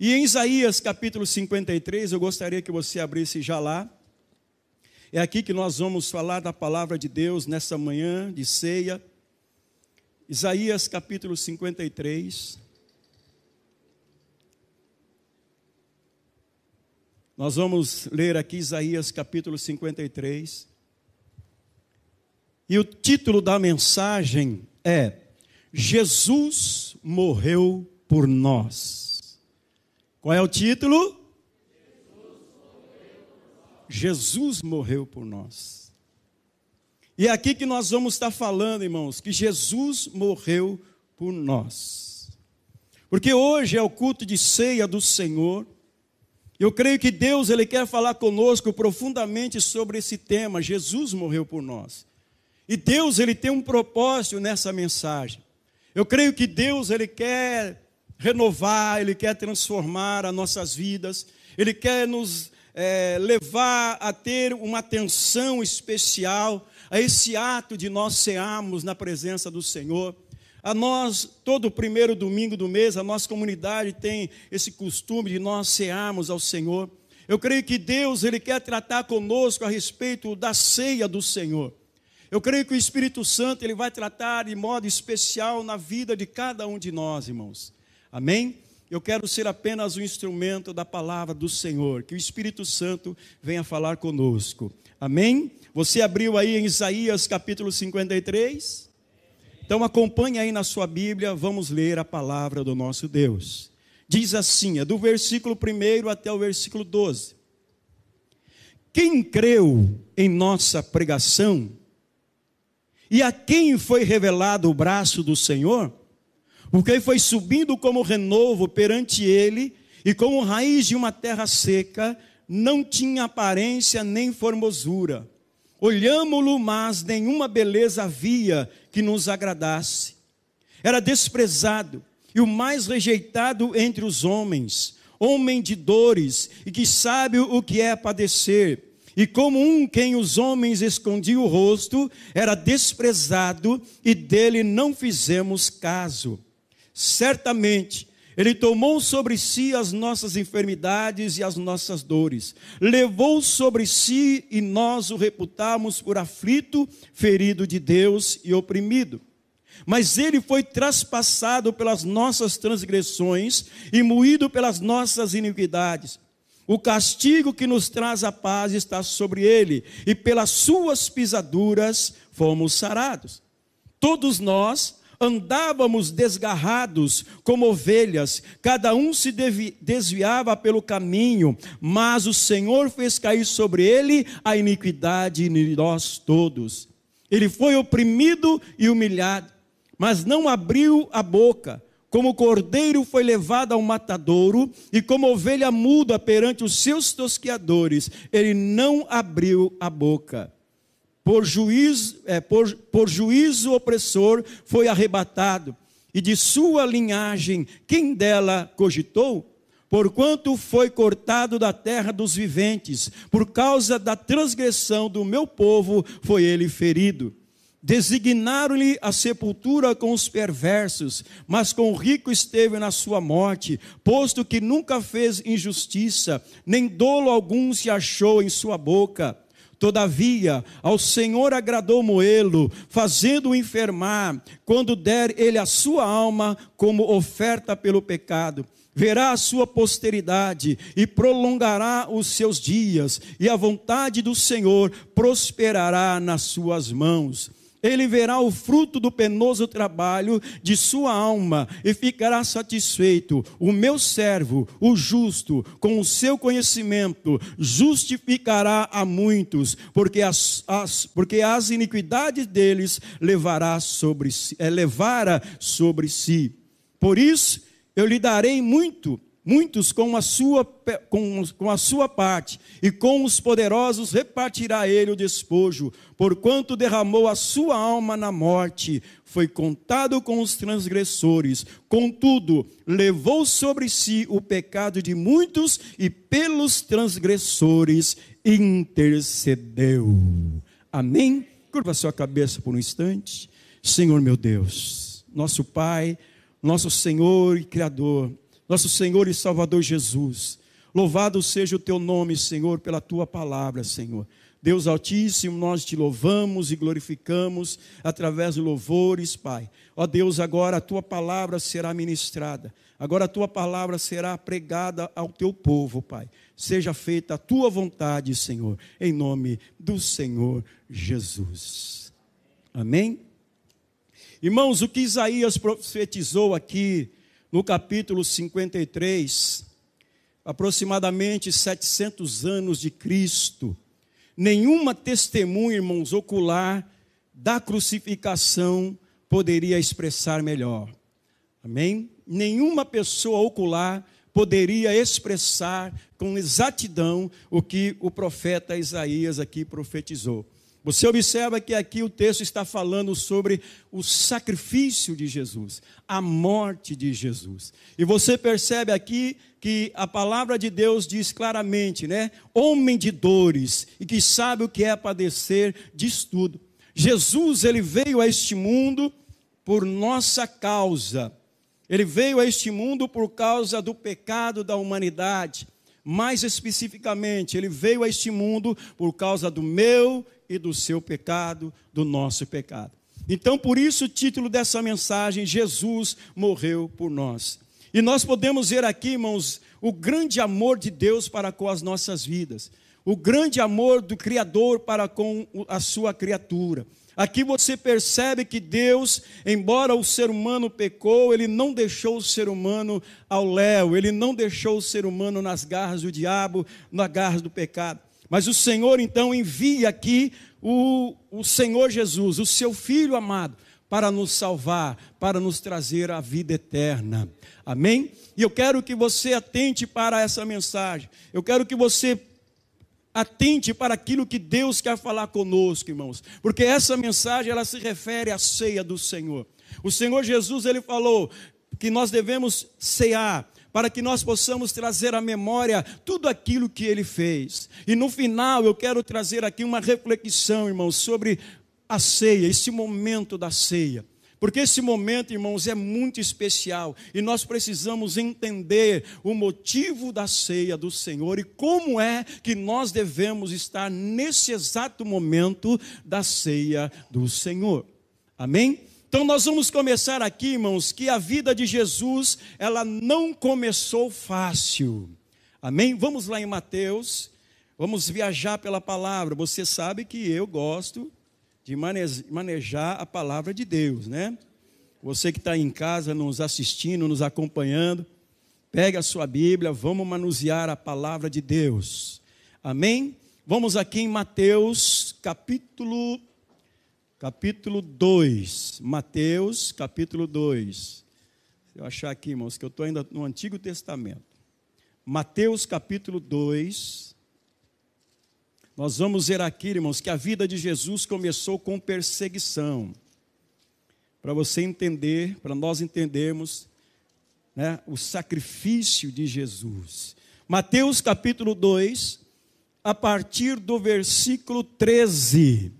E em Isaías capítulo 53, eu gostaria que você abrisse já lá. É aqui que nós vamos falar da palavra de Deus nessa manhã de ceia. Isaías capítulo 53. Nós vamos ler aqui Isaías capítulo 53. E o título da mensagem é: Jesus morreu por nós. Qual é o título? Jesus morreu por nós. E é aqui que nós vamos estar falando, irmãos, que Jesus morreu por nós. Porque hoje é o culto de ceia do Senhor. Eu creio que Deus ele quer falar conosco profundamente sobre esse tema. Jesus morreu por nós. E Deus ele tem um propósito nessa mensagem. Eu creio que Deus ele quer renovar, ele quer transformar as nossas vidas. Ele quer nos é, levar a ter uma atenção especial a esse ato de nós cearmos na presença do Senhor. A nós, todo primeiro domingo do mês, a nossa comunidade tem esse costume de nós cearmos ao Senhor. Eu creio que Deus, Ele quer tratar conosco a respeito da ceia do Senhor. Eu creio que o Espírito Santo, Ele vai tratar de modo especial na vida de cada um de nós, irmãos. Amém? Eu quero ser apenas um instrumento da palavra do Senhor, que o Espírito Santo venha falar conosco. Amém? Você abriu aí em Isaías capítulo 53? Então acompanhe aí na sua Bíblia, vamos ler a palavra do nosso Deus. Diz assim, é do versículo 1 até o versículo 12. Quem creu em nossa pregação e a quem foi revelado o braço do Senhor? Porque foi subindo como renovo perante ele, e como raiz de uma terra seca, não tinha aparência nem formosura. Olhámo-lo, mas nenhuma beleza havia que nos agradasse. Era desprezado e o mais rejeitado entre os homens, homem de dores e que sabe o que é padecer. E como um quem os homens escondiam o rosto, era desprezado e dele não fizemos caso. Certamente, Ele tomou sobre si as nossas enfermidades e as nossas dores, levou sobre si e nós o reputamos por aflito, ferido de Deus e oprimido. Mas ele foi traspassado pelas nossas transgressões e moído pelas nossas iniquidades. O castigo que nos traz a paz está sobre ele, e pelas suas pisaduras fomos sarados. Todos nós andávamos desgarrados como ovelhas, cada um se desviava pelo caminho, mas o Senhor fez cair sobre ele a iniquidade de nós todos. Ele foi oprimido e humilhado, mas não abriu a boca. Como cordeiro foi levado ao matadouro, e como ovelha muda perante os seus tosqueadores, ele não abriu a boca por juízo, é, por, por juízo opressor foi arrebatado, e de sua linhagem, quem dela cogitou? Porquanto foi cortado da terra dos viventes, por causa da transgressão do meu povo foi ele ferido. Designaram-lhe a sepultura com os perversos, mas com o rico esteve na sua morte, posto que nunca fez injustiça, nem dolo algum se achou em sua boca. Todavia, ao Senhor agradou moê-lo, fazendo-o enfermar, quando der ele a sua alma como oferta pelo pecado. Verá a sua posteridade e prolongará os seus dias, e a vontade do Senhor prosperará nas suas mãos. Ele verá o fruto do penoso trabalho de sua alma e ficará satisfeito. O meu servo, o justo, com o seu conhecimento, justificará a muitos, porque as, as, porque as iniquidades deles levará sobre si, é, sobre si. Por isso, eu lhe darei muito muitos com a sua, com, com a sua parte, e com os poderosos repartirá ele o despojo, porquanto derramou a sua alma na morte, foi contado com os transgressores, contudo, levou sobre si o pecado de muitos, e pelos transgressores intercedeu. Amém? Curva sua cabeça por um instante. Senhor meu Deus, nosso Pai, nosso Senhor e Criador, nosso Senhor e Salvador Jesus. Louvado seja o teu nome, Senhor, pela tua palavra, Senhor. Deus Altíssimo, nós te louvamos e glorificamos através de louvores, Pai. Ó Deus, agora a tua palavra será ministrada, agora a tua palavra será pregada ao teu povo, Pai. Seja feita a tua vontade, Senhor, em nome do Senhor Jesus. Amém? Irmãos, o que Isaías profetizou aqui no capítulo 53, aproximadamente 700 anos de Cristo, nenhuma testemunha, irmãos, ocular da crucificação poderia expressar melhor. Amém? Nenhuma pessoa ocular poderia expressar com exatidão o que o profeta Isaías aqui profetizou. Você observa que aqui o texto está falando sobre o sacrifício de Jesus, a morte de Jesus. E você percebe aqui que a palavra de Deus diz claramente, né? Homem de dores e que sabe o que é padecer, diz tudo. Jesus, ele veio a este mundo por nossa causa. Ele veio a este mundo por causa do pecado da humanidade. Mais especificamente, ele veio a este mundo por causa do meu e do seu pecado, do nosso pecado. Então, por isso o título dessa mensagem, Jesus morreu por nós. E nós podemos ver aqui, irmãos, o grande amor de Deus para com as nossas vidas, o grande amor do Criador para com a sua criatura. Aqui você percebe que Deus, embora o ser humano pecou, ele não deixou o ser humano ao léu, ele não deixou o ser humano nas garras do diabo, nas garras do pecado. Mas o Senhor então envia aqui o, o Senhor Jesus, o seu Filho amado, para nos salvar, para nos trazer a vida eterna. Amém? E eu quero que você atente para essa mensagem. Eu quero que você atente para aquilo que Deus quer falar conosco, irmãos. Porque essa mensagem ela se refere à ceia do Senhor. O Senhor Jesus ele falou que nós devemos cear para que nós possamos trazer à memória tudo aquilo que ele fez. E no final eu quero trazer aqui uma reflexão, irmãos, sobre a ceia, esse momento da ceia. Porque esse momento, irmãos, é muito especial e nós precisamos entender o motivo da ceia do Senhor e como é que nós devemos estar nesse exato momento da ceia do Senhor. Amém? Então nós vamos começar aqui, irmãos, que a vida de Jesus, ela não começou fácil. Amém? Vamos lá em Mateus. Vamos viajar pela palavra. Você sabe que eu gosto de manejar a palavra de Deus, né? Você que está em casa, nos assistindo, nos acompanhando, pega a sua Bíblia, vamos manusear a palavra de Deus. Amém? Vamos aqui em Mateus, capítulo capítulo 2. Mateus, capítulo 2. Se eu achar aqui, irmãos, que eu estou ainda no Antigo Testamento. Mateus, capítulo 2. Nós vamos ver aqui, irmãos, que a vida de Jesus começou com perseguição. Para você entender, para nós entendermos né, o sacrifício de Jesus. Mateus capítulo 2, a partir do versículo 13.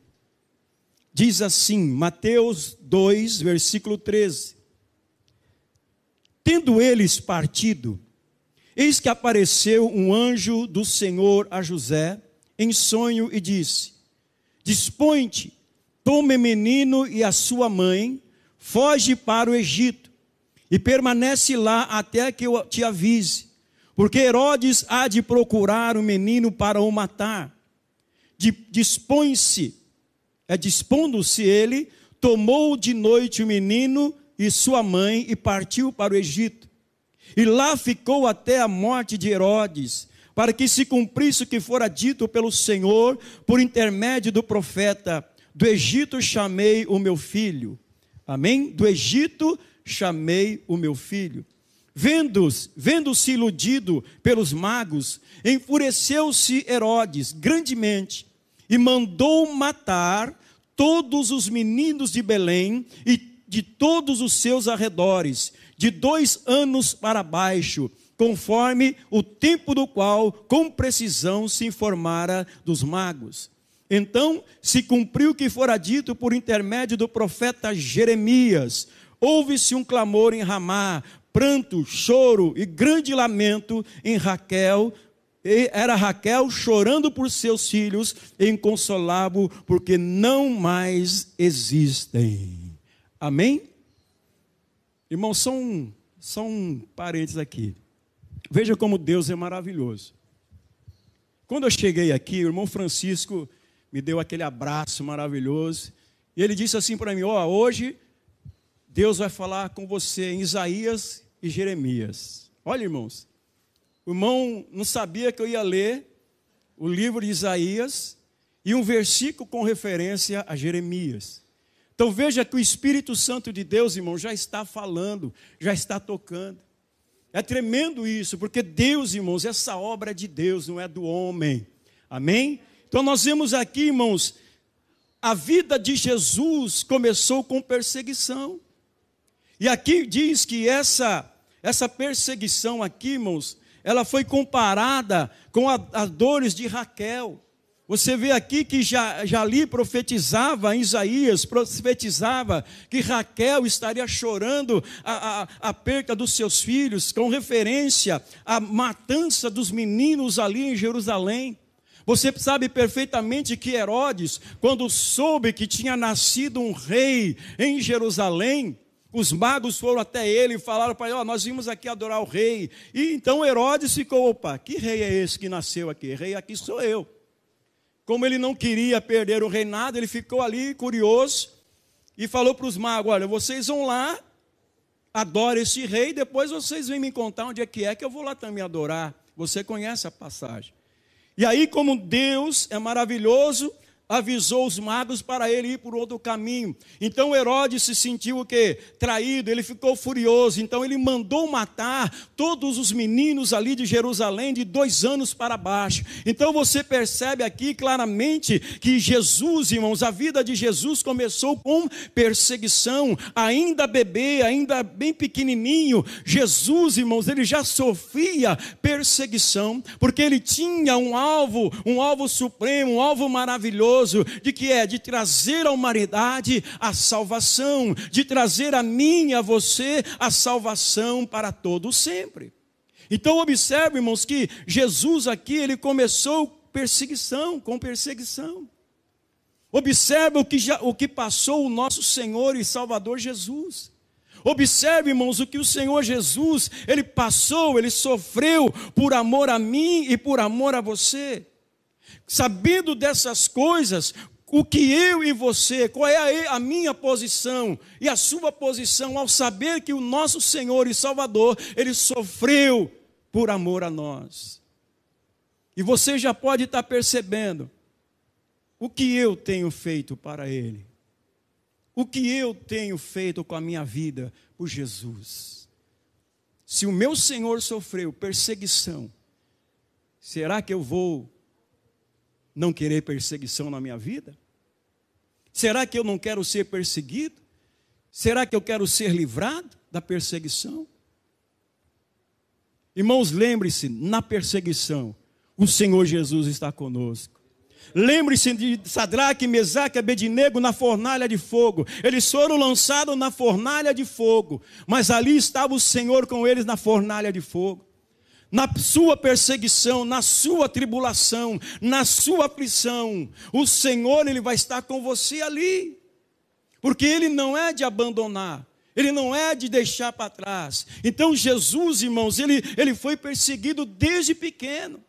Diz assim, Mateus 2, versículo 13: Tendo eles partido, eis que apareceu um anjo do Senhor a José em sonho e disse: Dispõe-te, tome menino e a sua mãe, foge para o Egito e permanece lá até que eu te avise, porque Herodes há de procurar o menino para o matar. Dispõe-se é dispondo-se ele, tomou de noite o menino e sua mãe e partiu para o Egito. E lá ficou até a morte de Herodes, para que se cumprisse o que fora dito pelo Senhor por intermédio do profeta: Do Egito chamei o meu filho. Amém? Do Egito chamei o meu filho. Vendo-se vendo iludido pelos magos, enfureceu-se Herodes grandemente e mandou matar todos os meninos de Belém e de todos os seus arredores, de dois anos para baixo, conforme o tempo do qual, com precisão, se informara dos magos. Então se cumpriu o que fora dito por intermédio do profeta Jeremias. Houve-se um clamor em Ramá, pranto, choro e grande lamento em Raquel. Era Raquel chorando por seus filhos, inconsolável, porque não mais existem. Amém? Irmão, só um, só um parênteses aqui. Veja como Deus é maravilhoso. Quando eu cheguei aqui, o irmão Francisco me deu aquele abraço maravilhoso. E ele disse assim para mim: Ó, oh, hoje Deus vai falar com você em Isaías e Jeremias. Olha, irmãos, o irmão não sabia que eu ia ler o livro de Isaías e um versículo com referência a Jeremias. Então veja que o Espírito Santo de Deus, irmão, já está falando, já está tocando. É tremendo isso, porque Deus, irmãos, essa obra é de Deus, não é do homem. Amém? Então nós vemos aqui, irmãos, a vida de Jesus começou com perseguição. E aqui diz que essa essa perseguição aqui, irmãos, ela foi comparada com as dores de Raquel. Você vê aqui que já, já ali profetizava, Isaías profetizava que Raquel estaria chorando a, a, a, perca dos seus filhos, com referência à matança dos meninos ali em Jerusalém. Você sabe perfeitamente que Herodes, quando soube que tinha nascido um rei em Jerusalém, os magos foram até ele e falaram para ele: oh, Nós vimos aqui adorar o rei. E então Herodes ficou: opa, que rei é esse que nasceu aqui? Rei aqui sou eu. Como ele não queria perder o reinado, ele ficou ali curioso e falou para os magos: Olha, vocês vão lá, adorem esse rei, depois vocês vêm me contar onde é que é que eu vou lá também adorar. Você conhece a passagem. E aí, como Deus é maravilhoso, avisou os magos para ele ir por outro caminho. Então Herodes se sentiu o quê? Traído, ele ficou furioso. Então ele mandou matar todos os meninos ali de Jerusalém de dois anos para baixo. Então você percebe aqui claramente que Jesus, irmãos, a vida de Jesus começou com perseguição. Ainda bebê, ainda bem pequenininho, Jesus, irmãos, ele já sofria perseguição, porque ele tinha um alvo, um alvo supremo, um alvo maravilhoso de que é de trazer à humanidade a salvação, de trazer a mim e a você a salvação para todos sempre. Então observe, irmãos, que Jesus aqui ele começou perseguição, com perseguição. Observe o que, já, o que passou o nosso Senhor e Salvador Jesus. Observe, irmãos, o que o Senhor Jesus, ele passou, ele sofreu por amor a mim e por amor a você. Sabendo dessas coisas, o que eu e você, qual é a, minha posição e a sua posição ao saber que o nosso Senhor e Salvador, ele sofreu por amor a nós. E você já pode estar percebendo o que eu tenho feito para ele. O que eu tenho feito com a minha vida por Jesus. Se o meu Senhor sofreu perseguição, será que eu vou não querer perseguição na minha vida? Será que eu não quero ser perseguido? Será que eu quero ser livrado da perseguição? Irmãos, lembre-se, na perseguição, o Senhor Jesus está conosco. Lembre-se de Sadraque, Mesaque e Abednego na fornalha de fogo. Eles foram lançados na fornalha de fogo, mas ali estava o Senhor com eles na fornalha de fogo na sua perseguição, na sua tribulação, na sua aflição, o Senhor ele vai estar com você ali. Porque ele não é de abandonar, ele não é de deixar para trás. Então Jesus, irmãos, ele, ele foi perseguido desde pequeno.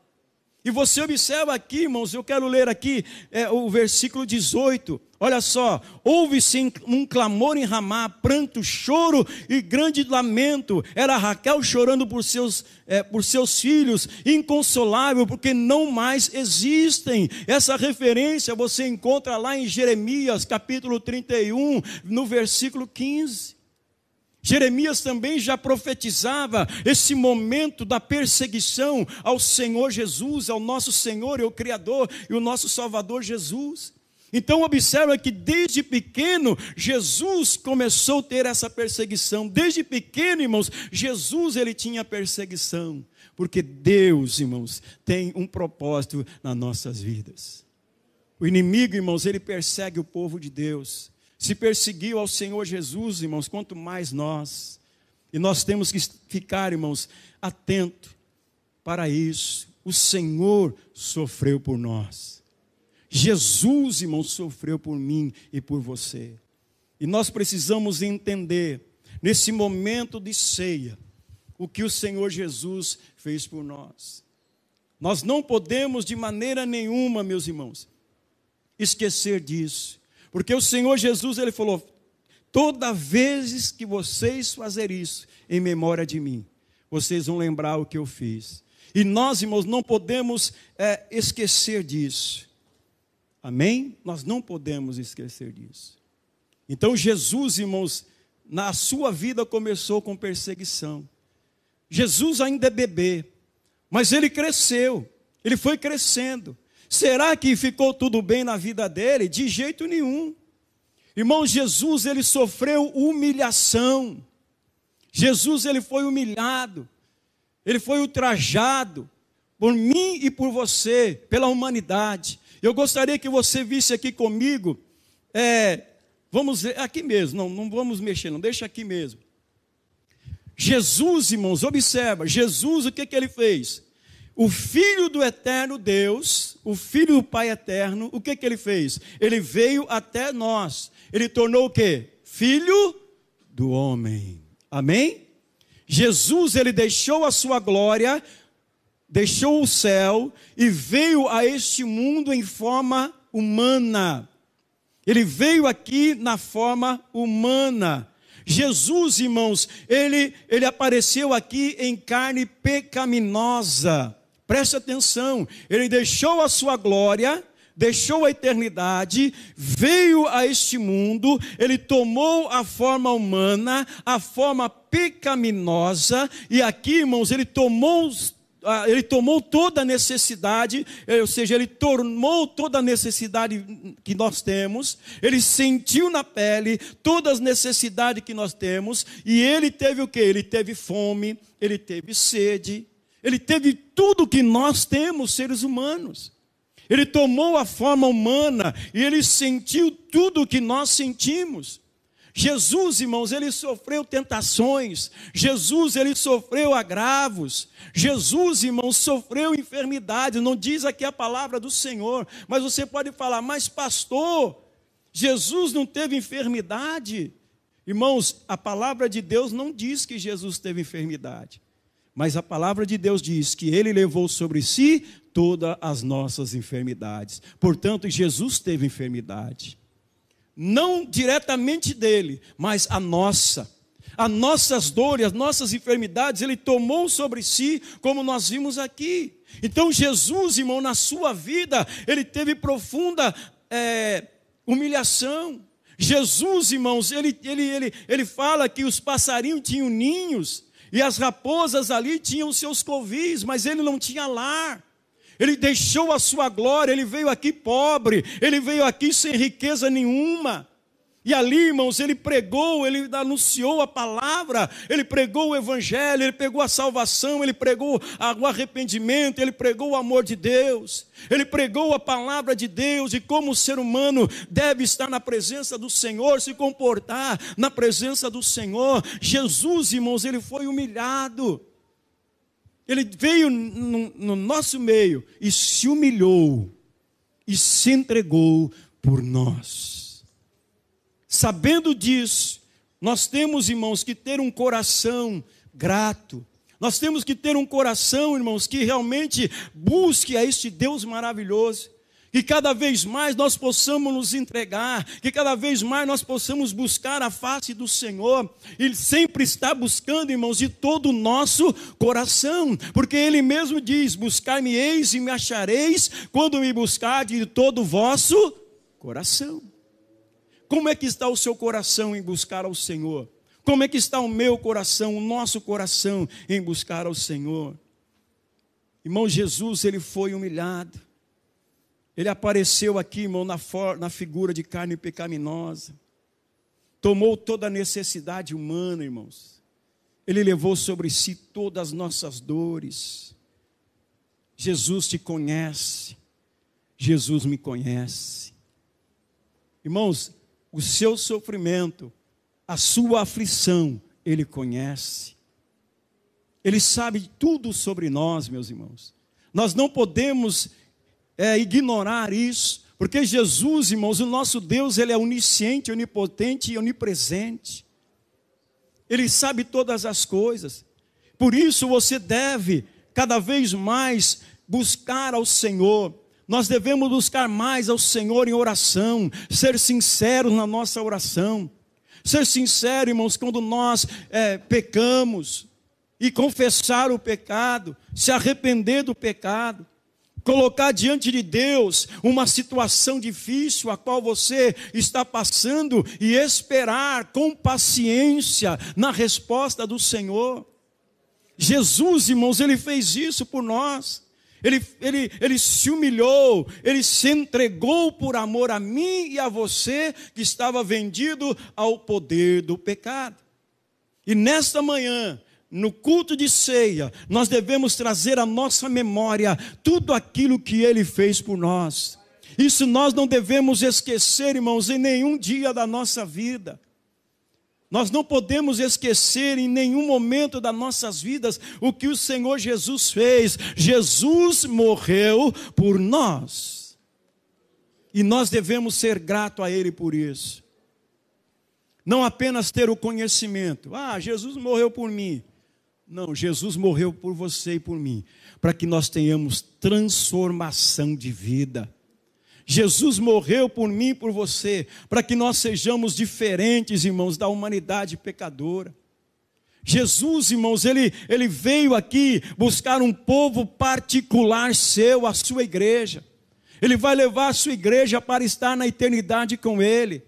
E você observa aqui, irmãos, eu quero ler aqui é, o versículo 18. Olha só, houve-se um clamor em Ramá, pranto, choro e grande lamento. Era Raquel chorando por seus, é, por seus filhos, inconsolável, porque não mais existem. Essa referência você encontra lá em Jeremias, capítulo 31, no versículo 15. Jeremias também já profetizava esse momento da perseguição ao Senhor Jesus, ao nosso Senhor e o Criador e o nosso Salvador Jesus. Então observa que desde pequeno Jesus começou a ter essa perseguição. Desde pequeno, irmãos, Jesus ele tinha perseguição, porque Deus, irmãos, tem um propósito nas nossas vidas. O inimigo, irmãos, ele persegue o povo de Deus se perseguiu ao Senhor Jesus, irmãos, quanto mais nós. E nós temos que ficar, irmãos, atento para isso. O Senhor sofreu por nós. Jesus, irmãos, sofreu por mim e por você. E nós precisamos entender, nesse momento de ceia, o que o Senhor Jesus fez por nós. Nós não podemos, de maneira nenhuma, meus irmãos, esquecer disso. Porque o Senhor Jesus, ele falou: toda vez que vocês fazerem isso em memória de mim, vocês vão lembrar o que eu fiz. E nós, irmãos, não podemos é, esquecer disso. Amém? Nós não podemos esquecer disso. Então, Jesus, irmãos, na sua vida começou com perseguição. Jesus ainda é bebê, mas ele cresceu, ele foi crescendo. Será que ficou tudo bem na vida dele? De jeito nenhum. Irmão, Jesus, ele sofreu humilhação. Jesus, ele foi humilhado. Ele foi ultrajado por mim e por você, pela humanidade. Eu gostaria que você visse aqui comigo, é, vamos ver, aqui mesmo, não, não vamos mexer, não, deixa aqui mesmo. Jesus, irmãos, observa, Jesus, o que, que ele fez? O Filho do eterno Deus, o Filho do Pai eterno, o que, que ele fez? Ele veio até nós. Ele tornou o quê? Filho do homem. Amém? Jesus, ele deixou a sua glória, deixou o céu e veio a este mundo em forma humana. Ele veio aqui na forma humana. Jesus, irmãos, ele, ele apareceu aqui em carne pecaminosa. Preste atenção, ele deixou a sua glória, deixou a eternidade, veio a este mundo, ele tomou a forma humana, a forma pecaminosa, e aqui, irmãos, ele tomou ele tomou toda a necessidade, ou seja, ele tornou toda a necessidade que nós temos, ele sentiu na pele todas as necessidades que nós temos, e ele teve o que? Ele teve fome, ele teve sede, ele teve tudo que nós temos, seres humanos. Ele tomou a forma humana e ele sentiu tudo o que nós sentimos. Jesus, irmãos, ele sofreu tentações. Jesus, ele sofreu agravos. Jesus, irmãos, sofreu enfermidade. Não diz aqui a palavra do Senhor, mas você pode falar, mas pastor, Jesus não teve enfermidade. Irmãos, a palavra de Deus não diz que Jesus teve enfermidade. Mas a palavra de Deus diz que ele levou sobre si todas as nossas enfermidades. Portanto, Jesus teve enfermidade. Não diretamente dele, mas a nossa. As nossas dores, as nossas enfermidades, ele tomou sobre si, como nós vimos aqui. Então, Jesus, irmão, na sua vida, ele teve profunda é, humilhação. Jesus, irmãos, ele, ele, ele, ele fala que os passarinhos tinham ninhos, e as raposas ali tinham seus covis, mas ele não tinha lar. Ele deixou a sua glória, ele veio aqui pobre, ele veio aqui sem riqueza nenhuma. E ali, irmãos, ele pregou, ele anunciou a palavra, ele pregou o evangelho, ele pregou a salvação, ele pregou o arrependimento, ele pregou o amor de Deus, ele pregou a palavra de Deus e como o ser humano deve estar na presença do Senhor, se comportar na presença do Senhor. Jesus, irmãos, ele foi humilhado. Ele veio no, no nosso meio e se humilhou e se entregou por nós. Sabendo disso, nós temos, irmãos, que ter um coração grato. Nós temos que ter um coração, irmãos, que realmente busque a este Deus maravilhoso. Que cada vez mais nós possamos nos entregar, que cada vez mais nós possamos buscar a face do Senhor. Ele sempre está buscando, irmãos, de todo o nosso coração, porque Ele mesmo diz: Buscar-me-eis e me achareis, quando me buscar de todo o vosso coração. Como é que está o seu coração em buscar ao Senhor? Como é que está o meu coração, o nosso coração em buscar ao Senhor? Irmão, Jesus, ele foi humilhado. Ele apareceu aqui, irmão, na, na figura de carne pecaminosa. Tomou toda a necessidade humana, irmãos. Ele levou sobre si todas as nossas dores. Jesus te conhece. Jesus me conhece. Irmãos, o seu sofrimento, a sua aflição, Ele conhece. Ele sabe tudo sobre nós, meus irmãos. Nós não podemos é, ignorar isso, porque Jesus, irmãos, o nosso Deus, ele é onisciente, onipotente e onipresente. Ele sabe todas as coisas. Por isso você deve cada vez mais buscar ao Senhor. Nós devemos buscar mais ao Senhor em oração, ser sinceros na nossa oração. Ser sincero, irmãos, quando nós é, pecamos e confessar o pecado, se arrepender do pecado colocar diante de Deus uma situação difícil a qual você está passando e esperar com paciência na resposta do Senhor. Jesus, irmãos, ele fez isso por nós. Ele, ele, ele se humilhou, ele se entregou por amor a mim e a você que estava vendido ao poder do pecado. E nesta manhã, no culto de ceia, nós devemos trazer à nossa memória tudo aquilo que ele fez por nós. Isso nós não devemos esquecer, irmãos, em nenhum dia da nossa vida. Nós não podemos esquecer em nenhum momento das nossas vidas o que o Senhor Jesus fez. Jesus morreu por nós. E nós devemos ser gratos a Ele por isso. Não apenas ter o conhecimento. Ah, Jesus morreu por mim. Não, Jesus morreu por você e por mim, para que nós tenhamos transformação de vida. Jesus morreu por mim e por você, para que nós sejamos diferentes, irmãos, da humanidade pecadora. Jesus, irmãos, ele, ele veio aqui buscar um povo particular seu, a sua igreja. Ele vai levar a sua igreja para estar na eternidade com ele.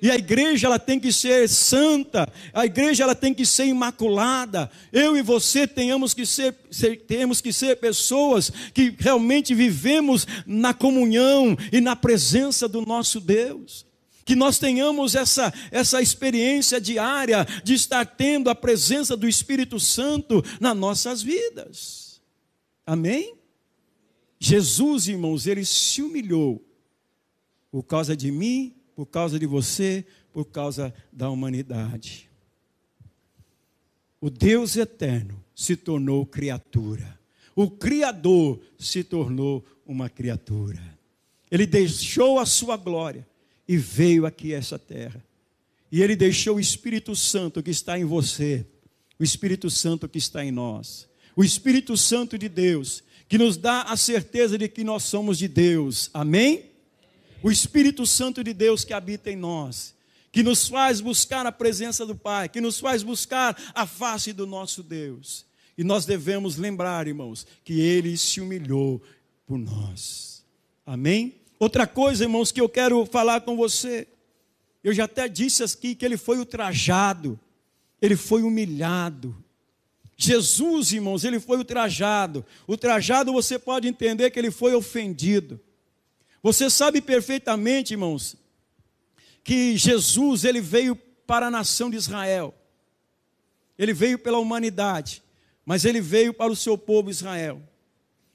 E a igreja ela tem que ser santa, a igreja ela tem que ser imaculada. Eu e você tenhamos que ser, ser, temos que ser pessoas que realmente vivemos na comunhão e na presença do nosso Deus. Que nós tenhamos essa, essa experiência diária de estar tendo a presença do Espírito Santo nas nossas vidas. Amém? Jesus, irmãos, ele se humilhou por causa de mim por causa de você, por causa da humanidade. O Deus eterno se tornou criatura. O Criador se tornou uma criatura. Ele deixou a sua glória e veio aqui a essa terra. E ele deixou o Espírito Santo que está em você, o Espírito Santo que está em nós, o Espírito Santo de Deus, que nos dá a certeza de que nós somos de Deus. Amém? O Espírito Santo de Deus que habita em nós, que nos faz buscar a presença do Pai, que nos faz buscar a face do nosso Deus. E nós devemos lembrar, irmãos, que ele se humilhou por nós. Amém? Outra coisa, irmãos, que eu quero falar com você. Eu já até disse aqui que ele foi ultrajado, ele foi humilhado. Jesus, irmãos, ele foi ultrajado. Ultrajado você pode entender que ele foi ofendido. Você sabe perfeitamente, irmãos, que Jesus ele veio para a nação de Israel. Ele veio pela humanidade, mas ele veio para o seu povo Israel.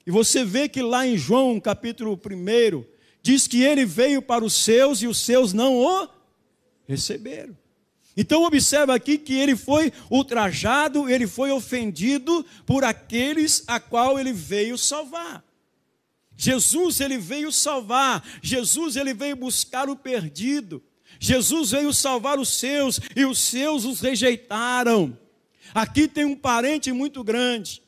E você vê que lá em João, capítulo 1, diz que ele veio para os seus e os seus não o receberam. Então observa aqui que ele foi ultrajado, ele foi ofendido por aqueles a qual ele veio salvar. Jesus ele veio salvar, Jesus ele veio buscar o perdido. Jesus veio salvar os seus e os seus os rejeitaram. Aqui tem um parente muito grande.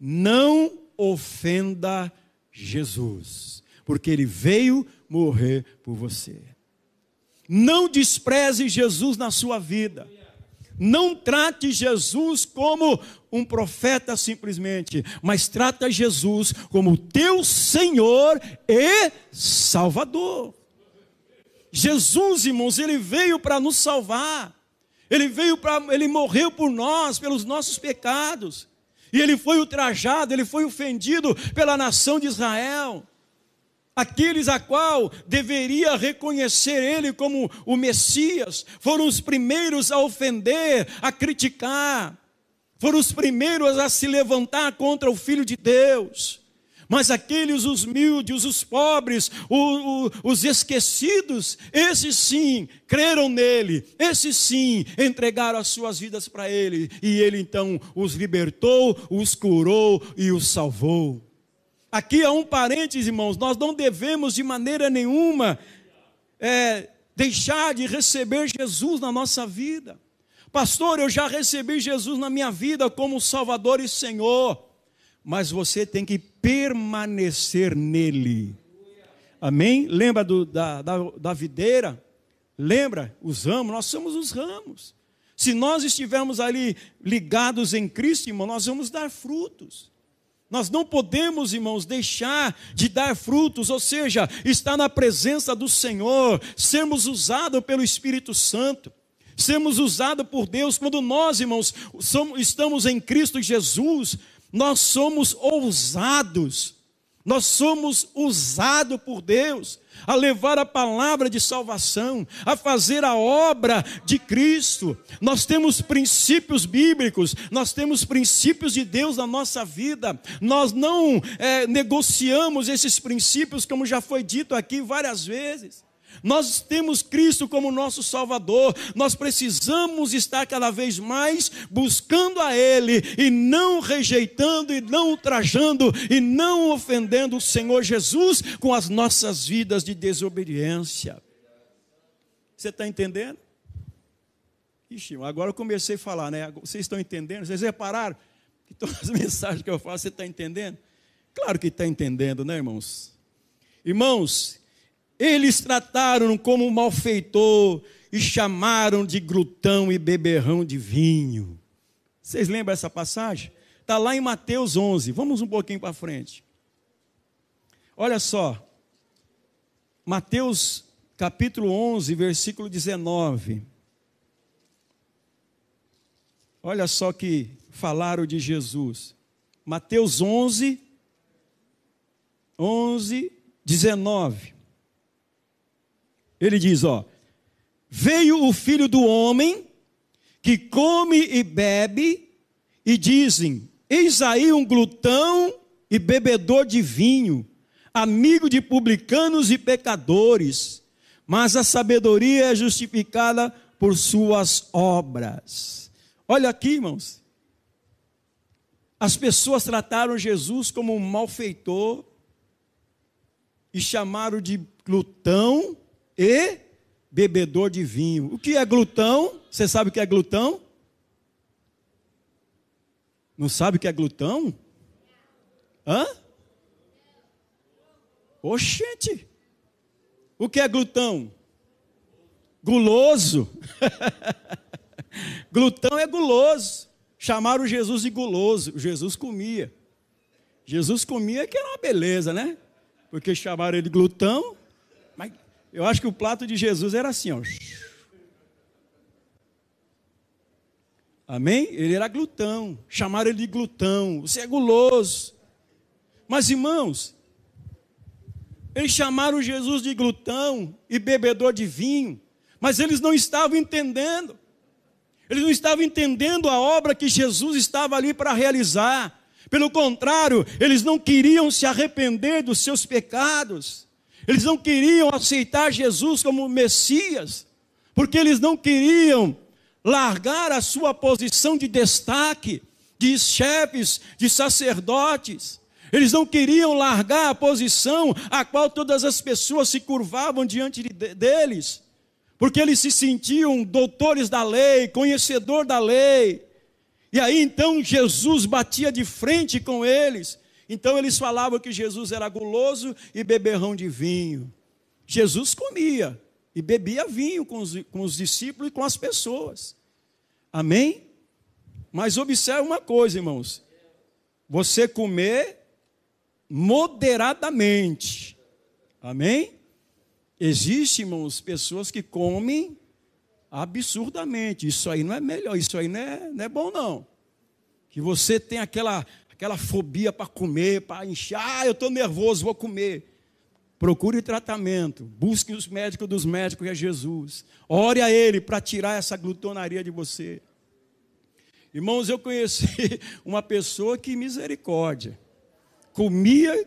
Não ofenda Jesus, porque ele veio morrer por você. Não despreze Jesus na sua vida. Não trate Jesus como um profeta simplesmente, mas trata Jesus como teu Senhor e Salvador. Jesus, irmãos, ele veio para nos salvar. Ele veio para, ele morreu por nós, pelos nossos pecados. E ele foi ultrajado, ele foi ofendido pela nação de Israel aqueles a qual deveria reconhecer ele como o Messias, foram os primeiros a ofender, a criticar, foram os primeiros a se levantar contra o Filho de Deus. Mas aqueles, os humildes, os pobres, os, os esquecidos, esses sim creram nele, esses sim entregaram as suas vidas para ele, e ele então os libertou, os curou e os salvou. Aqui há um parênteses, irmãos, nós não devemos de maneira nenhuma é, deixar de receber Jesus na nossa vida. Pastor, eu já recebi Jesus na minha vida como Salvador e Senhor, mas você tem que permanecer nele. Amém? Lembra do, da, da, da videira? Lembra? Os ramos, nós somos os ramos. Se nós estivermos ali ligados em Cristo, irmão, nós vamos dar frutos. Nós não podemos, irmãos, deixar de dar frutos, ou seja, estar na presença do Senhor, sermos usados pelo Espírito Santo sermos usados por Deus, quando nós, irmãos, somos, estamos em Cristo Jesus, nós somos ousados, nós somos usados por Deus a levar a palavra de salvação, a fazer a obra de Cristo. Nós temos princípios bíblicos, nós temos princípios de Deus na nossa vida. Nós não é, negociamos esses princípios, como já foi dito aqui várias vezes. Nós temos Cristo como nosso Salvador, nós precisamos estar cada vez mais buscando a Ele e não rejeitando e não ultrajando e não ofendendo o Senhor Jesus com as nossas vidas de desobediência. Você está entendendo? Ixi, agora eu comecei a falar, né? Vocês estão entendendo? Vocês repararam que todas as mensagens que eu faço, você está entendendo? Claro que está entendendo, né, irmãos? Irmãos, eles trataram como malfeitor e chamaram de glutão e beberrão de vinho. Vocês lembram essa passagem? Está lá em Mateus 11. Vamos um pouquinho para frente. Olha só. Mateus capítulo 11, versículo 19. Olha só que falaram de Jesus. Mateus 11, 11, 19. Ele diz: Ó, veio o filho do homem que come e bebe, e dizem: Eis aí um glutão e bebedor de vinho, amigo de publicanos e pecadores, mas a sabedoria é justificada por suas obras. Olha aqui, irmãos. As pessoas trataram Jesus como um malfeitor e chamaram de glutão e bebedor de vinho. O que é glutão? Você sabe o que é glutão? Não sabe o que é glutão? Hã? Oxente! O que é glutão? Guloso. glutão é guloso. Chamaram Jesus de guloso. Jesus comia. Jesus comia que era uma beleza, né? Porque chamaram ele de glutão. Eu acho que o prato de Jesus era assim, ó. Amém? Ele era glutão. Chamaram ele de glutão. Você é guloso. Mas, irmãos, eles chamaram Jesus de glutão e bebedor de vinho, mas eles não estavam entendendo. Eles não estavam entendendo a obra que Jesus estava ali para realizar. Pelo contrário, eles não queriam se arrepender dos seus pecados. Eles não queriam aceitar Jesus como Messias, porque eles não queriam largar a sua posição de destaque, de chefes, de sacerdotes. Eles não queriam largar a posição a qual todas as pessoas se curvavam diante de, deles, porque eles se sentiam doutores da lei, conhecedor da lei. E aí então Jesus batia de frente com eles então eles falavam que Jesus era guloso e beberrão de vinho. Jesus comia e bebia vinho com os, com os discípulos e com as pessoas. Amém? Mas observe uma coisa, irmãos. Você comer moderadamente. Amém? Existem, irmãos, pessoas que comem absurdamente. Isso aí não é melhor, isso aí não é, não é bom, não. Que você tem aquela aquela fobia para comer, para inchar, ah, eu estou nervoso, vou comer. Procure tratamento, busque os médicos dos médicos, que é Jesus. Ore a Ele para tirar essa glutonaria de você. Irmãos, eu conheci uma pessoa que misericórdia. Comia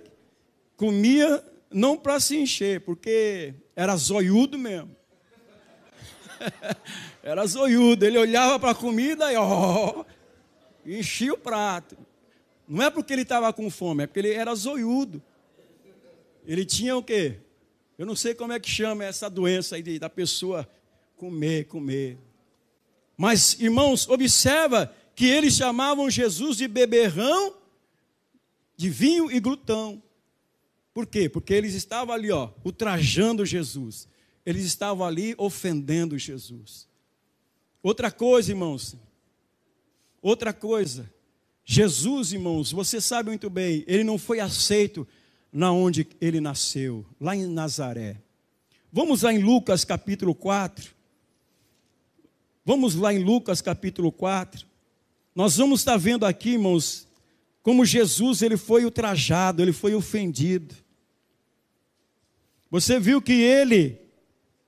comia não para se encher, porque era zoiudo mesmo. era zoiudo. Ele olhava para a comida e ó, enchia o prato. Não é porque ele estava com fome, é porque ele era zoiudo. Ele tinha o quê? Eu não sei como é que chama essa doença aí da pessoa comer, comer. Mas, irmãos, observa que eles chamavam Jesus de beberrão, de vinho e glutão. Por quê? Porque eles estavam ali, ó, ultrajando Jesus. Eles estavam ali ofendendo Jesus. Outra coisa, irmãos. Outra coisa. Jesus, irmãos, você sabe muito bem, ele não foi aceito na onde ele nasceu, lá em Nazaré. Vamos lá em Lucas capítulo 4. Vamos lá em Lucas capítulo 4. Nós vamos estar vendo aqui, irmãos, como Jesus ele foi ultrajado, ele foi ofendido. Você viu que ele,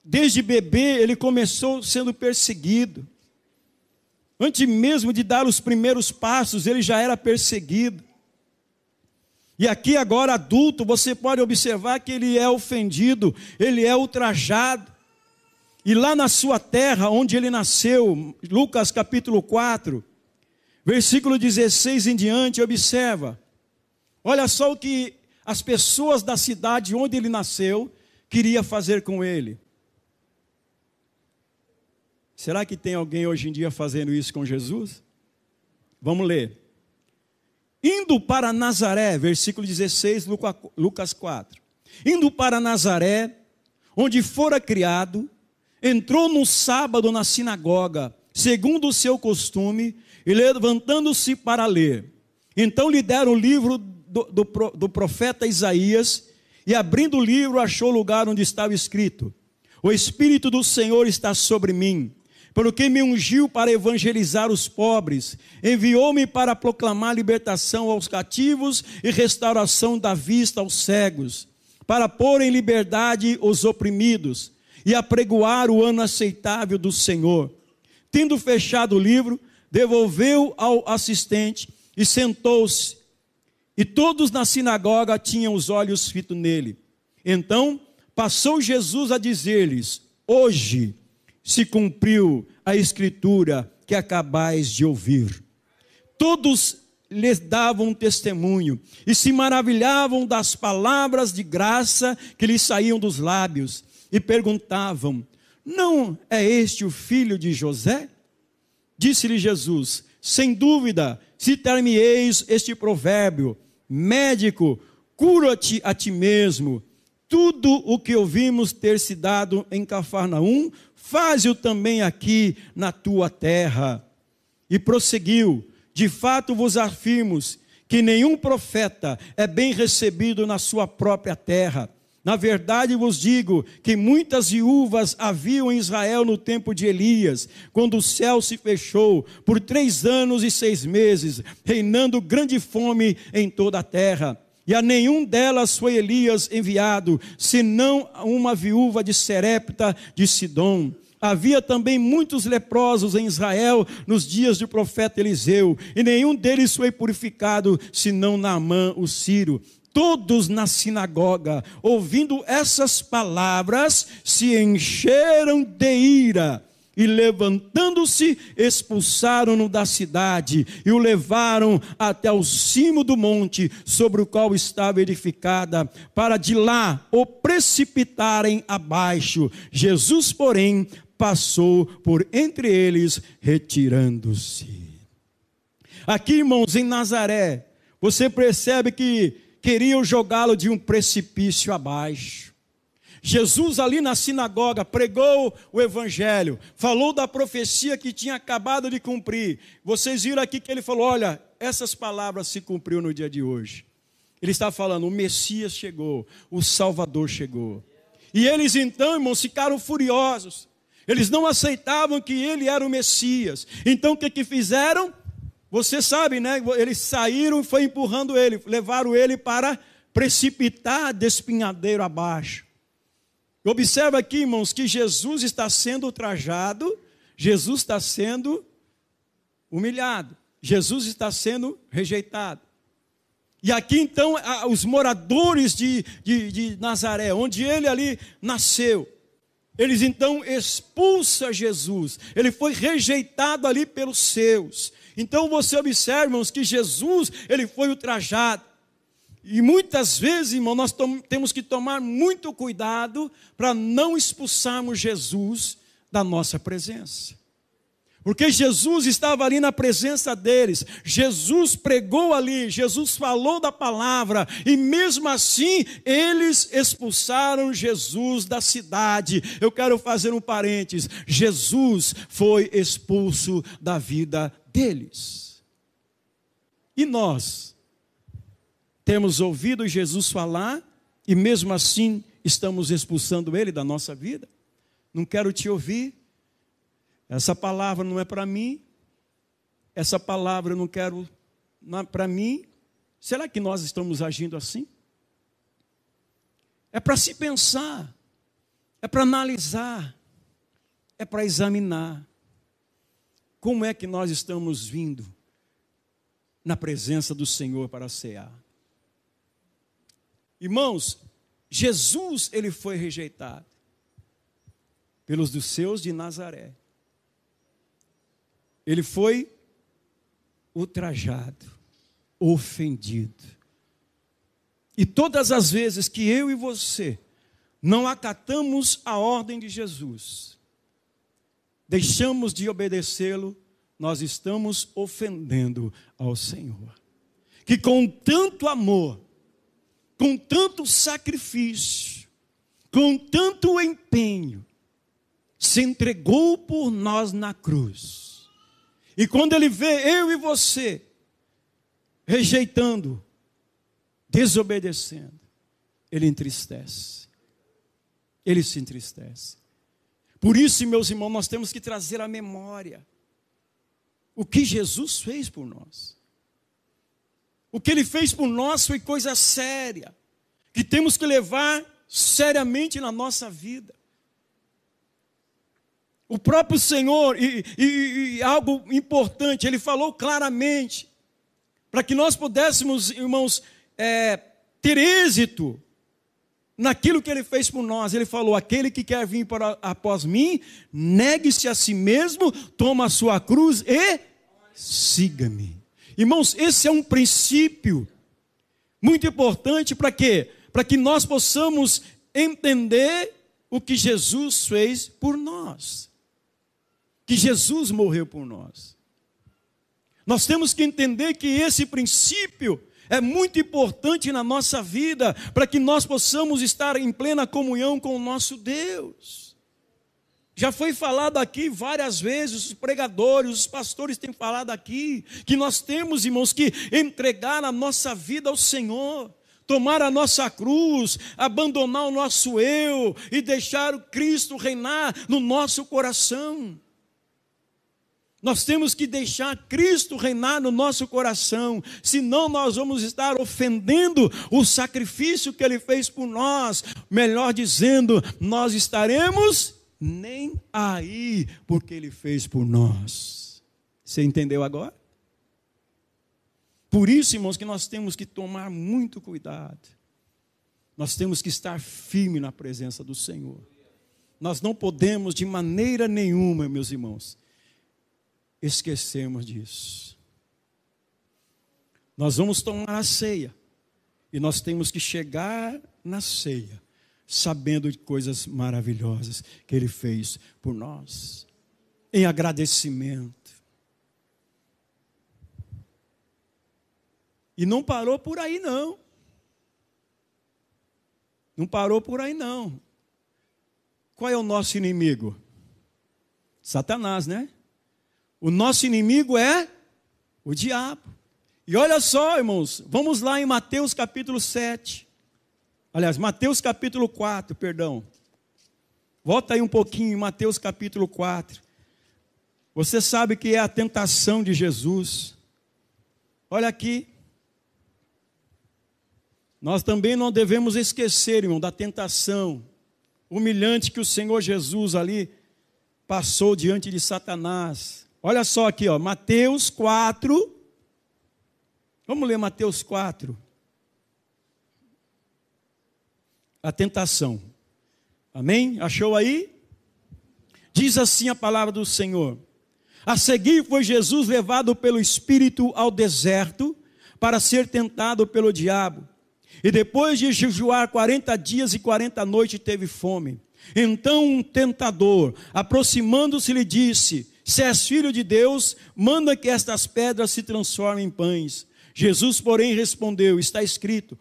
desde bebê, ele começou sendo perseguido. Antes mesmo de dar os primeiros passos, ele já era perseguido. E aqui, agora adulto, você pode observar que ele é ofendido, ele é ultrajado. E lá na sua terra, onde ele nasceu, Lucas capítulo 4, versículo 16 em diante, observa. Olha só o que as pessoas da cidade onde ele nasceu queria fazer com ele. Será que tem alguém hoje em dia fazendo isso com Jesus? Vamos ler. Indo para Nazaré, versículo 16, Lucas 4. Indo para Nazaré, onde fora criado, entrou no sábado na sinagoga, segundo o seu costume, e levantando-se para ler. Então lhe deram o livro do, do, do profeta Isaías, e abrindo o livro, achou o lugar onde estava escrito: O Espírito do Senhor está sobre mim pelo que me ungiu para evangelizar os pobres, enviou-me para proclamar libertação aos cativos e restauração da vista aos cegos, para pôr em liberdade os oprimidos e apregoar o ano aceitável do Senhor. Tendo fechado o livro, devolveu ao assistente e sentou-se. E todos na sinagoga tinham os olhos fitos nele. Então passou Jesus a dizer-lhes: Hoje se cumpriu a escritura que acabais de ouvir. Todos lhes davam testemunho e se maravilhavam das palavras de graça que lhes saíam dos lábios e perguntavam: Não é este o filho de José? Disse-lhe Jesus: Sem dúvida, citar-me-eis este provérbio: Médico, cura-te a ti mesmo. Tudo o que ouvimos ter se dado em Cafarnaum, faze-o também aqui na tua terra. E prosseguiu: De fato vos afirmo que nenhum profeta é bem recebido na sua própria terra. Na verdade vos digo que muitas viúvas haviam em Israel no tempo de Elias, quando o céu se fechou por três anos e seis meses, reinando grande fome em toda a terra e a nenhum delas foi Elias enviado, senão uma viúva de Serepta de Sidom. Havia também muitos leprosos em Israel nos dias do profeta Eliseu, e nenhum deles foi purificado, senão Naamã, o Sírio. Todos na sinagoga, ouvindo essas palavras, se encheram de ira e levantando-se, expulsaram-no da cidade e o levaram até o cimo do monte sobre o qual estava edificada, para de lá o precipitarem abaixo. Jesus, porém, passou por entre eles, retirando-se. Aqui, irmãos, em Nazaré, você percebe que queriam jogá-lo de um precipício abaixo. Jesus, ali na sinagoga, pregou o Evangelho, falou da profecia que tinha acabado de cumprir. Vocês viram aqui que ele falou: olha, essas palavras se cumpriu no dia de hoje. Ele está falando: o Messias chegou, o Salvador chegou. E eles então, irmãos, ficaram furiosos. Eles não aceitavam que ele era o Messias. Então o que, que fizeram? Você sabe, né? Eles saíram, foi empurrando ele, levaram ele para precipitar despinhadeiro abaixo. Observa aqui, irmãos, que Jesus está sendo ultrajado, Jesus está sendo humilhado, Jesus está sendo rejeitado. E aqui então, os moradores de, de, de Nazaré, onde ele ali nasceu, eles então expulsam Jesus. Ele foi rejeitado ali pelos seus. Então você observa, irmãos, que Jesus, ele foi ultrajado. E muitas vezes, irmão, nós temos que tomar muito cuidado para não expulsarmos Jesus da nossa presença. Porque Jesus estava ali na presença deles, Jesus pregou ali, Jesus falou da palavra, e mesmo assim eles expulsaram Jesus da cidade. Eu quero fazer um parênteses: Jesus foi expulso da vida deles. E nós temos ouvido Jesus falar, e mesmo assim estamos expulsando ele da nossa vida? Não quero te ouvir essa palavra não é para mim. Essa palavra eu não quero para mim. Será que nós estamos agindo assim? É para se pensar, é para analisar, é para examinar. Como é que nós estamos vindo na presença do Senhor para cear? Irmãos, Jesus ele foi rejeitado pelos dos seus de Nazaré. Ele foi ultrajado, ofendido. E todas as vezes que eu e você não acatamos a ordem de Jesus, deixamos de obedecê-lo, nós estamos ofendendo ao Senhor. Que com tanto amor, com tanto sacrifício, com tanto empenho, se entregou por nós na cruz e quando ele vê eu e você rejeitando, desobedecendo, ele entristece. Ele se entristece. Por isso, meus irmãos, nós temos que trazer à memória o que Jesus fez por nós. O que ele fez por nós foi coisa séria, que temos que levar seriamente na nossa vida. O próprio Senhor, e, e, e, algo importante, ele falou claramente, para que nós pudéssemos, irmãos, é, ter êxito naquilo que ele fez por nós. Ele falou: aquele que quer vir para, após mim, negue-se a si mesmo, toma a sua cruz e siga-me. Irmãos, esse é um princípio muito importante para quê? Para que nós possamos entender o que Jesus fez por nós que Jesus morreu por nós. Nós temos que entender que esse princípio é muito importante na nossa vida para que nós possamos estar em plena comunhão com o nosso Deus. Já foi falado aqui várias vezes, os pregadores, os pastores têm falado aqui, que nós temos, irmãos, que entregar a nossa vida ao Senhor, tomar a nossa cruz, abandonar o nosso eu e deixar o Cristo reinar no nosso coração. Nós temos que deixar Cristo reinar no nosso coração, senão nós vamos estar ofendendo o sacrifício que Ele fez por nós. Melhor dizendo, nós estaremos nem aí, porque Ele fez por nós. Você entendeu agora? Por isso, irmãos, que nós temos que tomar muito cuidado. Nós temos que estar firme na presença do Senhor. Nós não podemos, de maneira nenhuma, meus irmãos, esquecemos disso. Nós vamos tomar a ceia e nós temos que chegar na ceia sabendo de coisas maravilhosas que Ele fez por nós, em agradecimento. E não parou por aí, não. Não parou por aí, não. Qual é o nosso inimigo? Satanás, né? O nosso inimigo é o diabo. E olha só, irmãos, vamos lá em Mateus capítulo 7. Aliás, Mateus capítulo 4, perdão. Volta aí um pouquinho Mateus capítulo 4. Você sabe que é a tentação de Jesus. Olha aqui. Nós também não devemos esquecer, irmão, da tentação humilhante que o Senhor Jesus ali passou diante de Satanás. Olha só aqui, ó, Mateus 4. Vamos ler Mateus 4. A tentação. Amém? Achou aí? Diz assim a palavra do Senhor. A seguir foi Jesus levado pelo Espírito ao deserto para ser tentado pelo diabo. E depois de jejuar 40 dias e 40 noites, teve fome. Então um tentador, aproximando-se, lhe disse: Se és filho de Deus, manda que estas pedras se transformem em pães. Jesus, porém, respondeu: Está escrito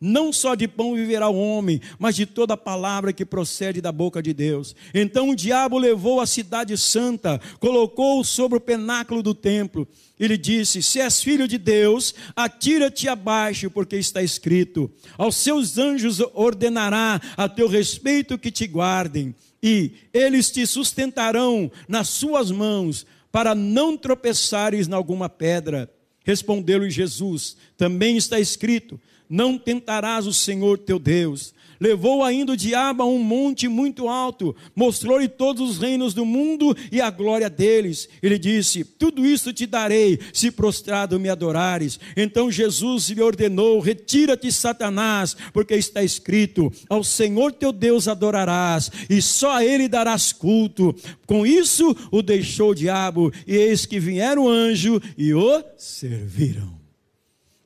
não só de pão viverá o homem, mas de toda palavra que procede da boca de Deus. Então o diabo levou a cidade santa, colocou-o sobre o penáculo do templo. E lhe disse: Se és filho de Deus, atira-te abaixo, porque está escrito: Aos seus anjos ordenará a teu respeito que te guardem, e eles te sustentarão nas suas mãos, para não tropeçares em alguma pedra. Respondeu-lhe Jesus: Também está escrito: não tentarás o Senhor teu Deus. Levou ainda o diabo a um monte muito alto, mostrou-lhe todos os reinos do mundo e a glória deles. Ele disse: Tudo isso te darei, se prostrado me adorares. Então Jesus lhe ordenou: Retira-te, Satanás, porque está escrito: Ao Senhor teu Deus adorarás, e só a ele darás culto. Com isso o deixou o diabo, e eis que vieram o anjo e o serviram.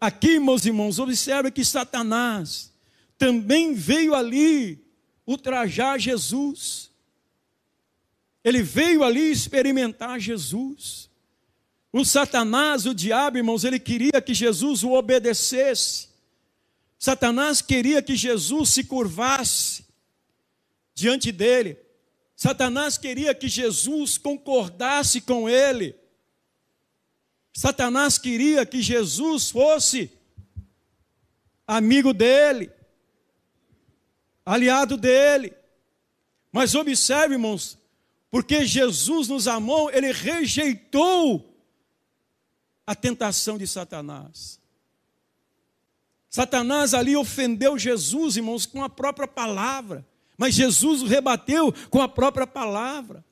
Aqui, meus irmãos, observe que Satanás também veio ali ultrajar Jesus. Ele veio ali experimentar Jesus. O Satanás, o diabo, irmãos, ele queria que Jesus o obedecesse. Satanás queria que Jesus se curvasse diante dele. Satanás queria que Jesus concordasse com ele. Satanás queria que Jesus fosse amigo dele, aliado dele. Mas observe, irmãos, porque Jesus nos amou, ele rejeitou a tentação de Satanás. Satanás ali ofendeu Jesus, irmãos, com a própria palavra, mas Jesus o rebateu com a própria palavra.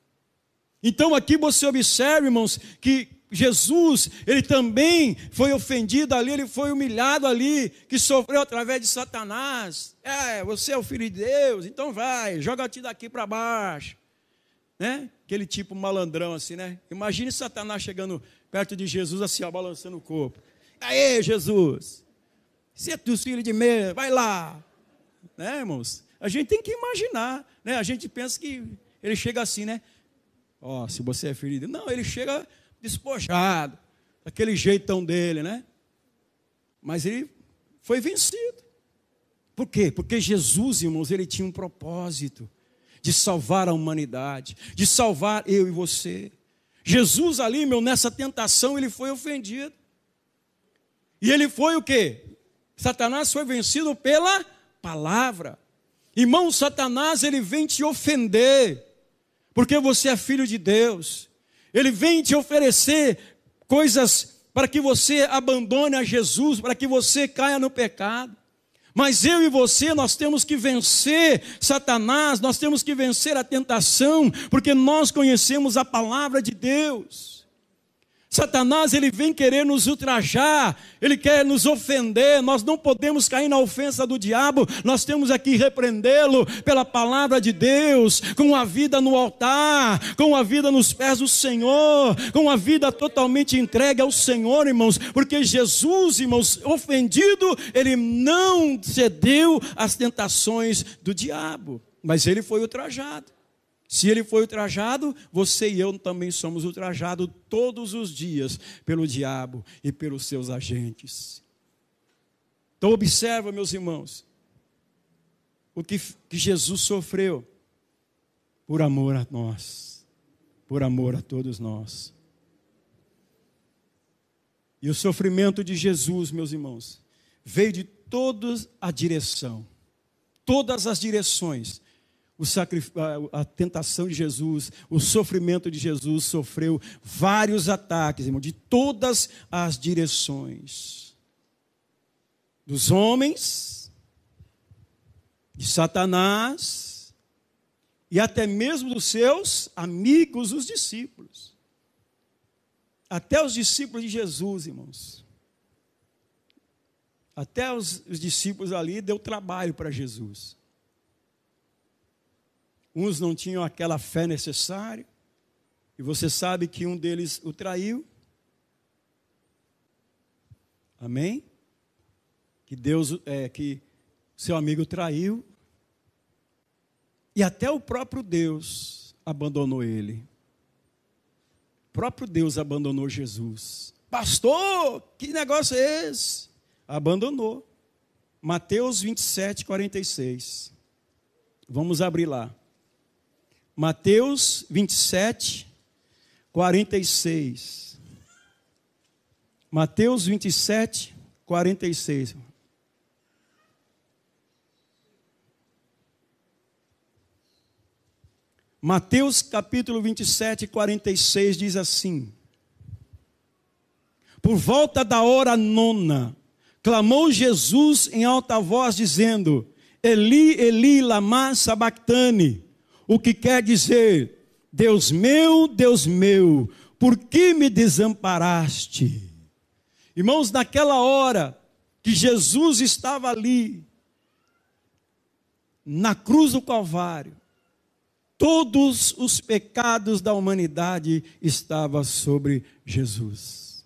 Então aqui você observa, irmãos, que Jesus, ele também foi ofendido ali, ele foi humilhado ali, que sofreu através de Satanás. É, você é o filho de Deus, então vai, joga-te daqui para baixo. Né? Aquele tipo malandrão assim, né? Imagine Satanás chegando perto de Jesus assim, ó, balançando o corpo. Aê, Jesus, você é filho de medo, vai lá. Né, irmãos? A gente tem que imaginar, né? A gente pensa que ele chega assim, né? Ó, oh, se você é filho de Deus. Não, ele chega despojado, daquele jeitão dele, né? Mas ele foi vencido. Por quê? Porque Jesus, irmãos, ele tinha um propósito de salvar a humanidade, de salvar eu e você. Jesus ali, meu, nessa tentação, ele foi ofendido. E ele foi o quê? Satanás foi vencido pela palavra. Irmão, Satanás, ele vem te ofender, porque você é filho de Deus. Ele vem te oferecer coisas para que você abandone a Jesus, para que você caia no pecado. Mas eu e você, nós temos que vencer Satanás, nós temos que vencer a tentação, porque nós conhecemos a palavra de Deus. Satanás ele vem querer nos ultrajar, ele quer nos ofender. Nós não podemos cair na ofensa do diabo. Nós temos aqui repreendê-lo pela palavra de Deus, com a vida no altar, com a vida nos pés do Senhor, com a vida totalmente entregue ao Senhor, irmãos, porque Jesus, irmãos, ofendido, ele não cedeu às tentações do diabo, mas ele foi ultrajado. Se ele foi ultrajado, você e eu também somos ultrajados todos os dias pelo diabo e pelos seus agentes. Então, observa, meus irmãos, o que, que Jesus sofreu por amor a nós, por amor a todos nós. E o sofrimento de Jesus, meus irmãos, veio de toda a direção, todas as direções a, tentação de Jesus, o sofrimento de Jesus, sofreu vários ataques, irmão, de todas as direções. Dos homens, de Satanás, e até mesmo dos seus amigos, os discípulos. Até os discípulos de Jesus, irmãos. Até os, os discípulos ali deu trabalho para Jesus. Uns não tinham aquela fé necessária, e você sabe que um deles o traiu. Amém? Que Deus, é, que seu amigo traiu, e até o próprio Deus abandonou ele. O próprio Deus abandonou Jesus. Pastor, que negócio é esse? Abandonou. Mateus 27, 46. Vamos abrir lá. Mateus 27, 46. Mateus 27, 46. Mateus capítulo 27, 46 diz assim: Por volta da hora nona, clamou Jesus em alta voz, dizendo: Eli, Eli, lama sabachthani, o que quer dizer: Deus meu, Deus meu, por que me desamparaste? Irmãos, naquela hora que Jesus estava ali, na cruz do Calvário, todos os pecados da humanidade estavam sobre Jesus.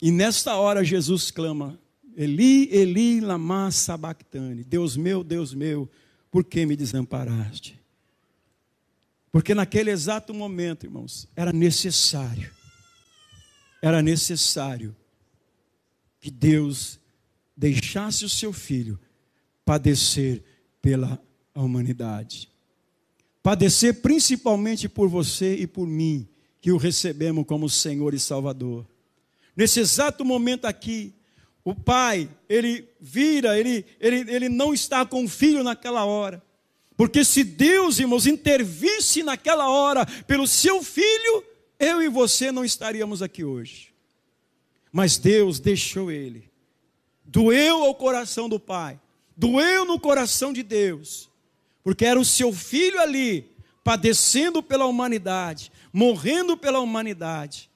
E nesta hora Jesus clama: Eli, Eli, lama sabachthani. Deus meu, Deus meu, por que me desamparaste? Porque naquele exato momento, irmãos, era necessário, era necessário que Deus deixasse o seu filho padecer pela humanidade. Padecer principalmente por você e por mim, que o recebemos como Senhor e Salvador. Nesse exato momento aqui, o pai, ele vira, ele, ele, ele não está com o filho naquela hora. Porque se Deus, irmãos, intervisse naquela hora pelo seu filho, eu e você não estaríamos aqui hoje. Mas Deus deixou ele. Doeu ao coração do pai, doeu no coração de Deus, porque era o seu filho ali, padecendo pela humanidade, morrendo pela humanidade.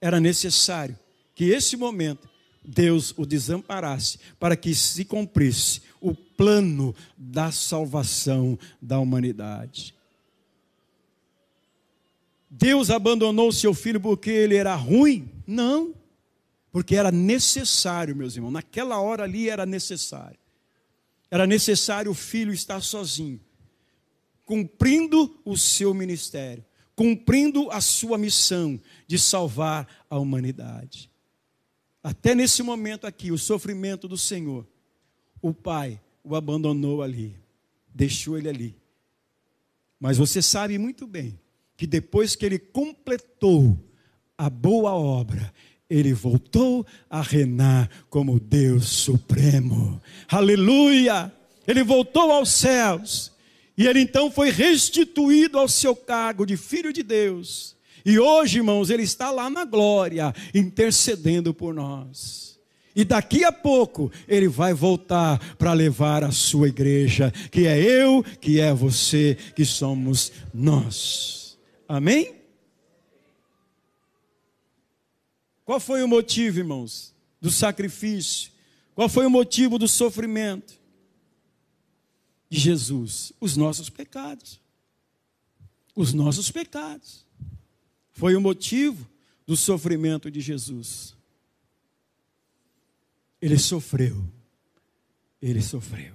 Era necessário que esse momento Deus o desamparasse, para que se cumprisse o plano da salvação da humanidade. Deus abandonou seu filho porque ele era ruim? Não, porque era necessário, meus irmãos, naquela hora ali era necessário. Era necessário o filho estar sozinho, cumprindo o seu ministério, cumprindo a sua missão de salvar a humanidade. Até nesse momento aqui, o sofrimento do Senhor, o pai o abandonou ali, deixou ele ali. Mas você sabe muito bem que depois que ele completou a boa obra, ele voltou a reinar como Deus Supremo. Aleluia! Ele voltou aos céus. E ele então foi restituído ao seu cargo de filho de Deus. E hoje, irmãos, ele está lá na glória, intercedendo por nós. E daqui a pouco ele vai voltar para levar a sua igreja, que é eu, que é você, que somos nós. Amém? Qual foi o motivo, irmãos, do sacrifício? Qual foi o motivo do sofrimento? De Jesus, os nossos pecados. Os nossos pecados foi o motivo do sofrimento de Jesus. Ele sofreu. Ele sofreu.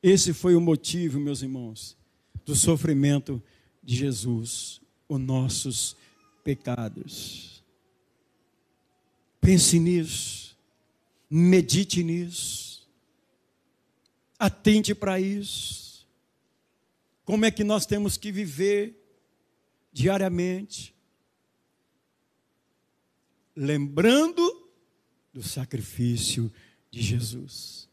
Esse foi o motivo, meus irmãos, do sofrimento de Jesus, os nossos pecados. Pense nisso, medite nisso, atente para isso. Como é que nós temos que viver diariamente, lembrando do sacrifício de Jesus.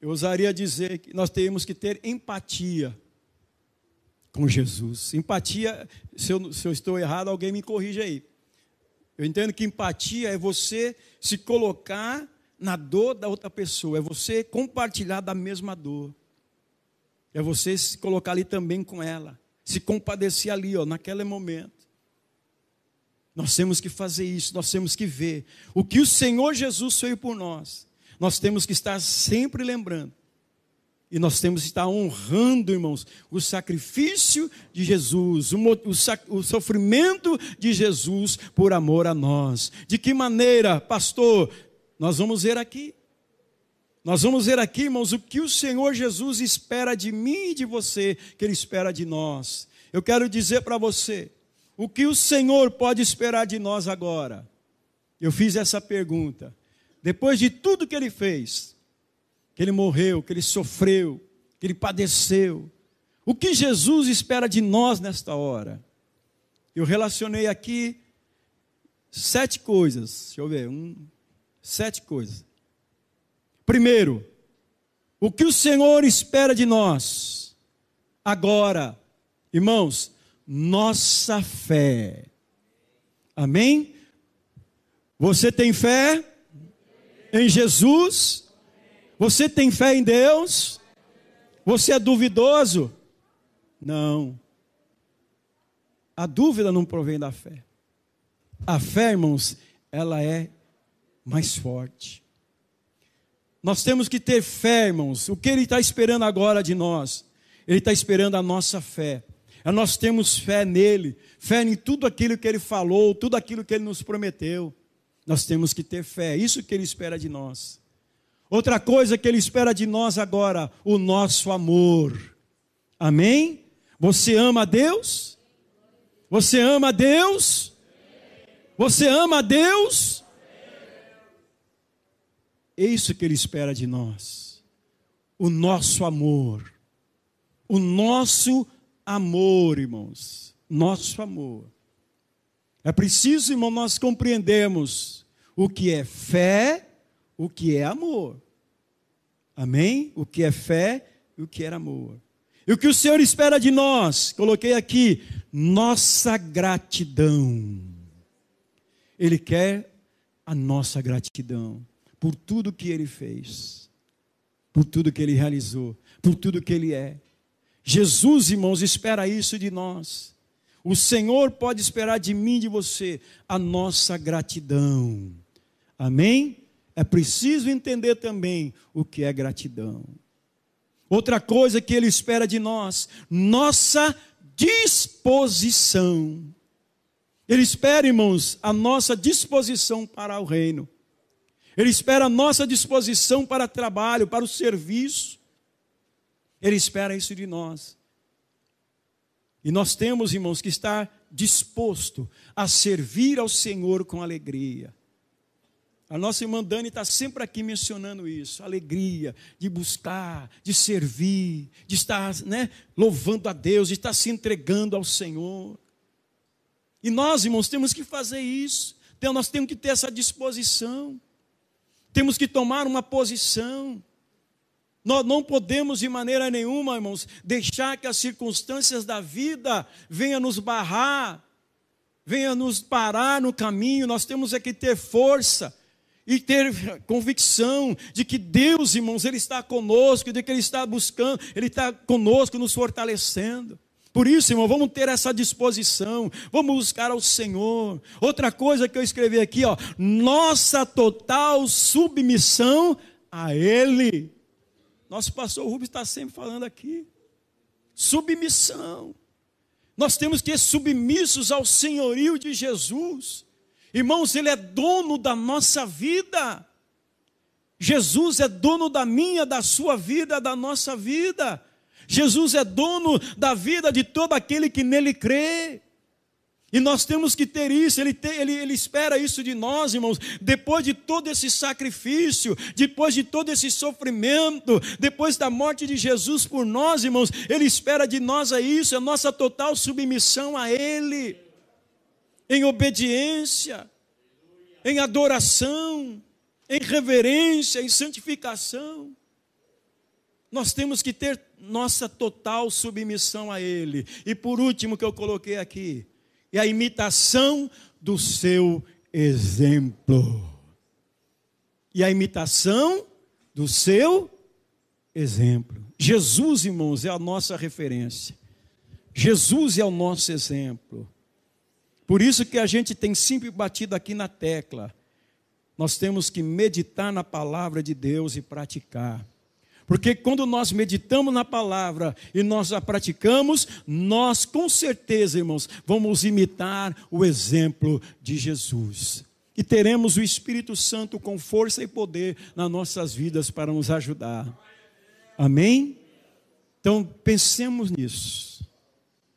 Eu ousaria dizer que nós temos que ter empatia com Jesus. Empatia, se eu, se eu estou errado, alguém me corrija aí. Eu entendo que empatia é você se colocar na dor da outra pessoa, é você compartilhar da mesma dor. É você se colocar ali também com ela. Se compadecer ali, ó, naquele momento. Nós temos que fazer isso, nós temos que ver o que o Senhor Jesus fez por nós. nós temos que estar sempre lembrando. E nós temos que estar honrando, irmãos, o sacrifício de Jesus, o, o, o, sofrimento de Jesus por amor a nós. De que maneira, pastor? Nós vamos ver aqui. Nós vamos ver aqui, irmãos, o que o Senhor Jesus espera de mim e de você, que Ele espera de nós. Eu quero dizer para você, o que o Senhor pode esperar de nós agora? Eu fiz essa pergunta. Depois de tudo que Ele fez, que Ele morreu, que Ele sofreu, que Ele padeceu, o que Jesus espera de nós nesta hora? Eu relacionei aqui sete coisas. Deixa eu ver, um, sete coisas. Primeiro, o que o Senhor espera de nós agora, irmãos, nossa fé. Amém? Você tem fé em Jesus? Você tem fé em Deus? Você é duvidoso? Não. A dúvida não provém da fé. A fé, irmãos, ela é mais forte. Nós temos que ter fé, irmãos. O que Ele está esperando agora de nós? Ele está esperando a nossa fé. É nós temos fé nele, fé em tudo aquilo que Ele falou, tudo aquilo que Ele nos prometeu. Nós temos que ter fé, é isso que Ele espera de nós. Outra coisa que Ele espera de nós agora, o nosso amor. Amém? Você ama a Deus? Você ama a Deus? Você ama a Deus? É isso que Ele espera de nós. O nosso amor. O nosso amor, irmãos. Nosso amor. É preciso, irmão, nós compreendermos o que é fé, o que é amor. Amém? O que é fé e o que é amor. E o que o Senhor espera de nós? Coloquei aqui, nossa gratidão. Ele quer a nossa gratidão por tudo que ele fez, por tudo que ele realizou, por tudo que ele é. Jesus, irmãos, espera isso de nós. O Senhor pode esperar de mim e de você a nossa gratidão. Amém? É preciso entender também o que é gratidão. Outra coisa que ele espera de nós, nossa disposição. Ele espera, irmãos, a nossa disposição para o reino. Ele espera a nossa disposição para trabalho, para o serviço. Ele espera isso de nós. E nós temos, irmãos, que estar disposto a servir ao Senhor com alegria. A nossa irmã Dani está sempre aqui mencionando isso, alegria de buscar, de servir, de estar né, louvando a Deus, de estar se entregando ao Senhor. E nós, irmãos, temos que fazer isso. Então, nós temos que ter essa disposição. Temos que tomar uma posição. Nós não podemos de maneira nenhuma, irmãos, deixar que as circunstâncias da vida venham nos barrar, venham nos parar no caminho. Nós temos é que ter força e ter convicção de que Deus, irmãos, Ele está conosco, de que Ele está buscando, Ele está conosco, nos fortalecendo. Por isso, irmão, vamos ter essa disposição, vamos buscar ao Senhor. Outra coisa que eu escrevi aqui, ó, nossa total submissão a Ele. Nosso pastor Rubens está sempre falando aqui. Submissão. Nós temos que ser submissos ao senhorio de Jesus. Irmãos, Ele é dono da nossa vida. Jesus é dono da minha, da sua vida, da nossa vida. Jesus é dono da vida de todo aquele que nele crê. E nós temos que ter isso, ele, ele, ele espera isso de nós, irmãos. Depois de todo esse sacrifício, depois de todo esse sofrimento, depois da morte de Jesus por nós, irmãos, Ele espera de nós a isso, a nossa total submissão a Ele, em obediência, em adoração, em reverência, em santificação. Nós temos que ter nossa total submissão a Ele. E por último, que eu coloquei aqui, é a imitação do seu exemplo. E a imitação do seu exemplo. Jesus, irmãos, é a nossa referência. Jesus é o nosso exemplo. Por isso que a gente tem sempre batido aqui na tecla. nós temos que meditar na palavra de Deus e praticar. Porque quando nós meditamos na palavra e nós a praticamos, nós com certeza, irmãos, vamos imitar o exemplo de Jesus. E teremos o Espírito Santo com força e poder nas nossas vidas para nos ajudar. Amém? Então, pensemos nisso.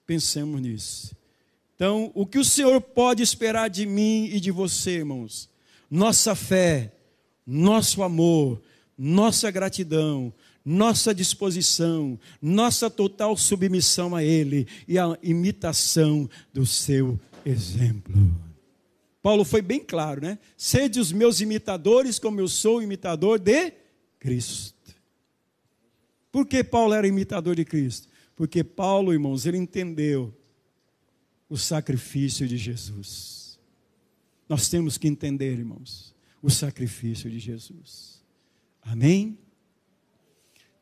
Pensemos nisso. Então, o que o Senhor pode esperar de mim e de você, irmãos? Nossa fé, nosso amor, nossa gratidão, nossa disposição, nossa total submissão a Ele e a imitação do seu exemplo. Paulo foi bem claro, né? Sede os meus imitadores, como eu sou imitador de Cristo. Por que Paulo era imitador de Cristo? Porque Paulo, irmãos, ele entendeu o sacrifício de Jesus. Nós temos que entender, irmãos, o sacrifício de Jesus. Amém?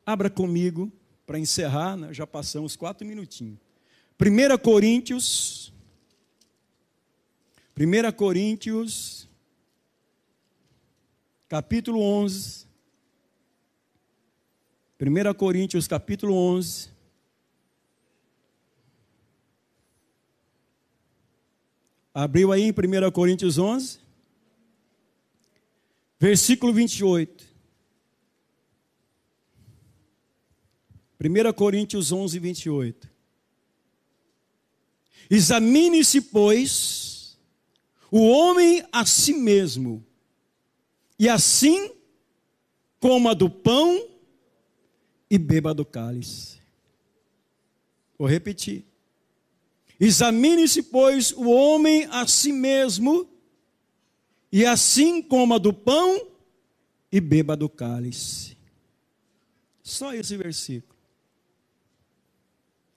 Abra comigo para encerrar, né? já passamos quatro minutinhos. 1 Coríntios, 1 Coríntios, capítulo 11. 1 Coríntios, capítulo 11. Abriu aí em 1 Coríntios 11, versículo 28. 1 Coríntios 11, 28. Examine-se, pois, o homem a si mesmo, e assim coma do pão e beba do cálice. Vou repetir. Examine-se, pois, o homem a si mesmo, e assim coma do pão e beba do cálice. Só esse versículo.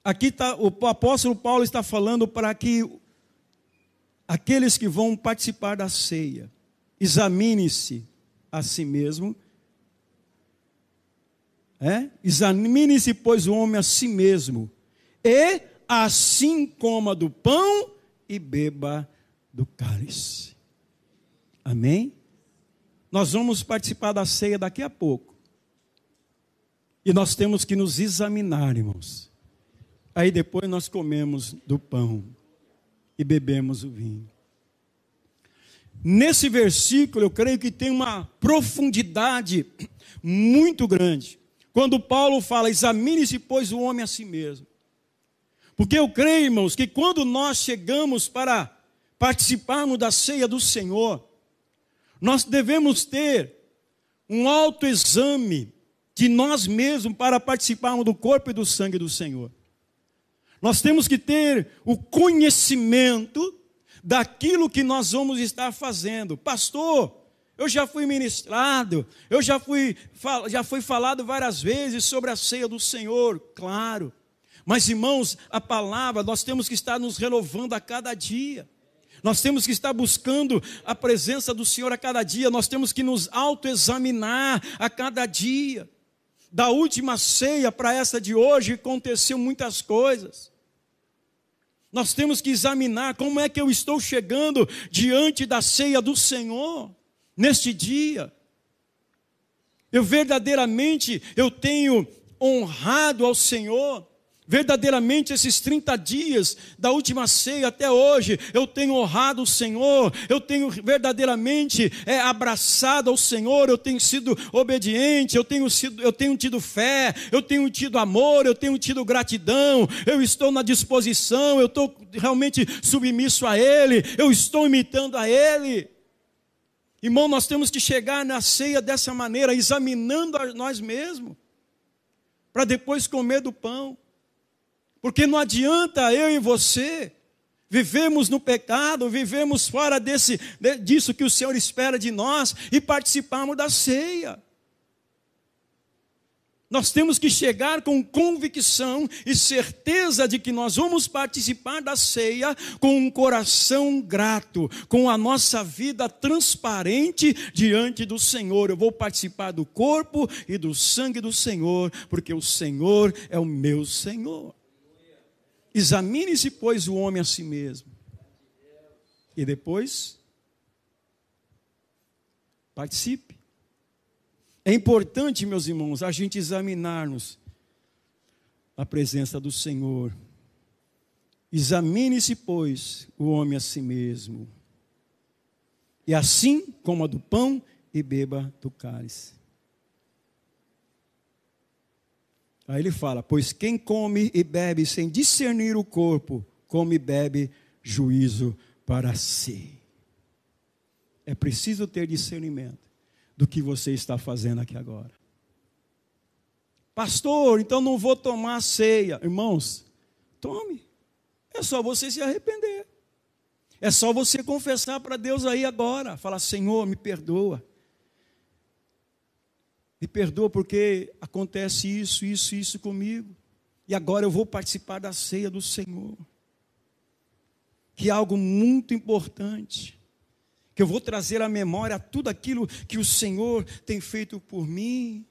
Aqui tá, o apóstolo Paulo está falando para que aqueles que vão participar da ceia examine-se a si mesmo. É? Examine-se, pois, o homem a si mesmo, e assim coma do pão e beba do cálice. Amém? Nós vamos participar da ceia daqui a pouco. E nós temos que nos examinar, irmãos. Aí depois nós comemos do pão e bebemos o vinho. Nesse versículo, eu creio que tem uma profundidade muito grande. Quando Paulo fala, examine-se, pois, o homem a si mesmo. Porque eu creio, irmãos, que quando nós chegamos para participarmos da ceia do Senhor, nós devemos ter um autoexame de nós mesmos para participarmos do corpo e do sangue do Senhor. Nós temos que ter o conhecimento daquilo que nós vamos estar fazendo. Pastor, eu já fui ministrado, eu já fui, já fui falado várias vezes sobre a ceia do Senhor, claro. Mas irmãos, a palavra, nós temos que estar nos renovando a cada dia. Nós temos que estar buscando a presença do Senhor a cada dia, nós temos que nos autoexaminar a cada dia. Da última ceia para essa de hoje aconteceu muitas coisas. Nós temos que examinar como é que eu estou chegando diante da ceia do Senhor neste dia. Eu verdadeiramente eu tenho honrado ao Senhor. Verdadeiramente, esses 30 dias da última ceia até hoje, eu tenho honrado o Senhor, eu tenho verdadeiramente é, abraçado ao Senhor, eu tenho sido obediente, eu tenho, sido, eu tenho tido fé, eu tenho tido amor, eu tenho tido gratidão, eu estou na disposição, eu estou realmente submisso a Ele, eu estou imitando a Ele. Irmão, nós temos que chegar na ceia dessa maneira, examinando a nós mesmos, para depois comer do pão. Porque não adianta eu e você vivemos no pecado, vivemos fora desse, disso que o Senhor espera de nós e participarmos da ceia. Nós temos que chegar com convicção e certeza de que nós vamos participar da ceia com um coração grato, com a nossa vida transparente diante do Senhor. Eu vou participar do corpo e do sangue do Senhor, porque o Senhor é o meu Senhor. Examine-se, pois, o homem a si mesmo. E depois, Participe. É importante, meus irmãos, a gente examinar-nos na presença do Senhor. Examine-se, pois, o homem a si mesmo. E assim coma do pão e beba do cálice. Aí ele fala: Pois quem come e bebe sem discernir o corpo, come e bebe juízo para si. É preciso ter discernimento do que você está fazendo aqui agora. Pastor, então não vou tomar ceia. Irmãos, tome. É só você se arrepender. É só você confessar para Deus aí agora. Falar, Senhor, me perdoa. Me perdoa porque acontece isso, isso, isso comigo. E agora eu vou participar da ceia do Senhor. Que é algo muito importante. Que eu vou trazer à memória tudo aquilo que o Senhor tem feito por mim.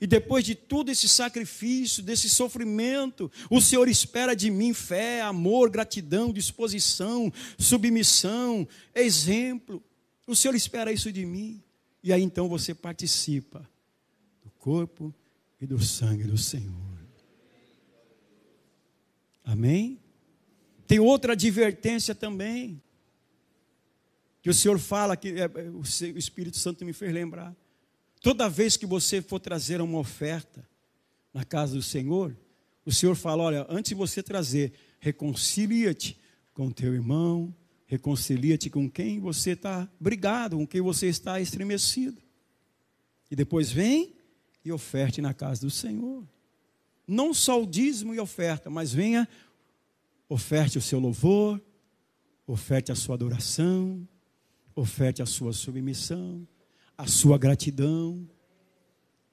E depois de todo esse sacrifício, desse sofrimento, o Senhor espera de mim fé, amor, gratidão, disposição, submissão, exemplo. O Senhor espera isso de mim. E aí então você participa corpo e do sangue do Senhor. Amém? Tem outra advertência também, que o Senhor fala, que é, é, o Espírito Santo me fez lembrar. Toda vez que você for trazer uma oferta na casa do Senhor, o Senhor fala: olha, antes de você trazer, reconcilia-te com teu irmão, reconcilia-te com quem você está brigado, com quem você está estremecido. E depois vem e oferte na casa do Senhor. Não só o dízimo e oferta, mas venha, oferte o seu louvor, oferte a sua adoração, oferte a sua submissão, a sua gratidão.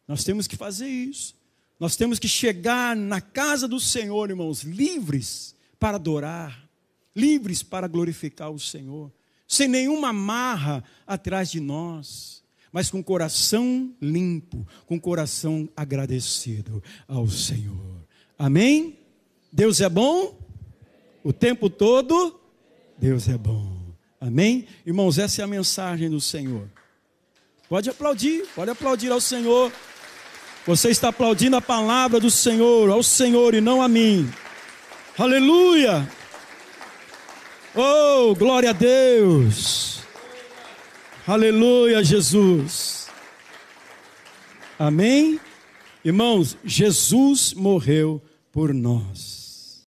Nós temos que fazer isso. Nós temos que chegar na casa do Senhor, irmãos, livres para adorar, livres para glorificar o Senhor, sem nenhuma marra atrás de nós mas com coração limpo, com coração agradecido ao Senhor. Amém? Deus é bom o tempo todo. Deus é bom. Amém? Irmãos, essa é a mensagem do Senhor. Pode aplaudir, pode aplaudir ao Senhor. Você está aplaudindo a palavra do Senhor, ao Senhor e não a mim. Aleluia! Oh, glória a Deus! Aleluia, Jesus. Amém? Irmãos, Jesus morreu por nós.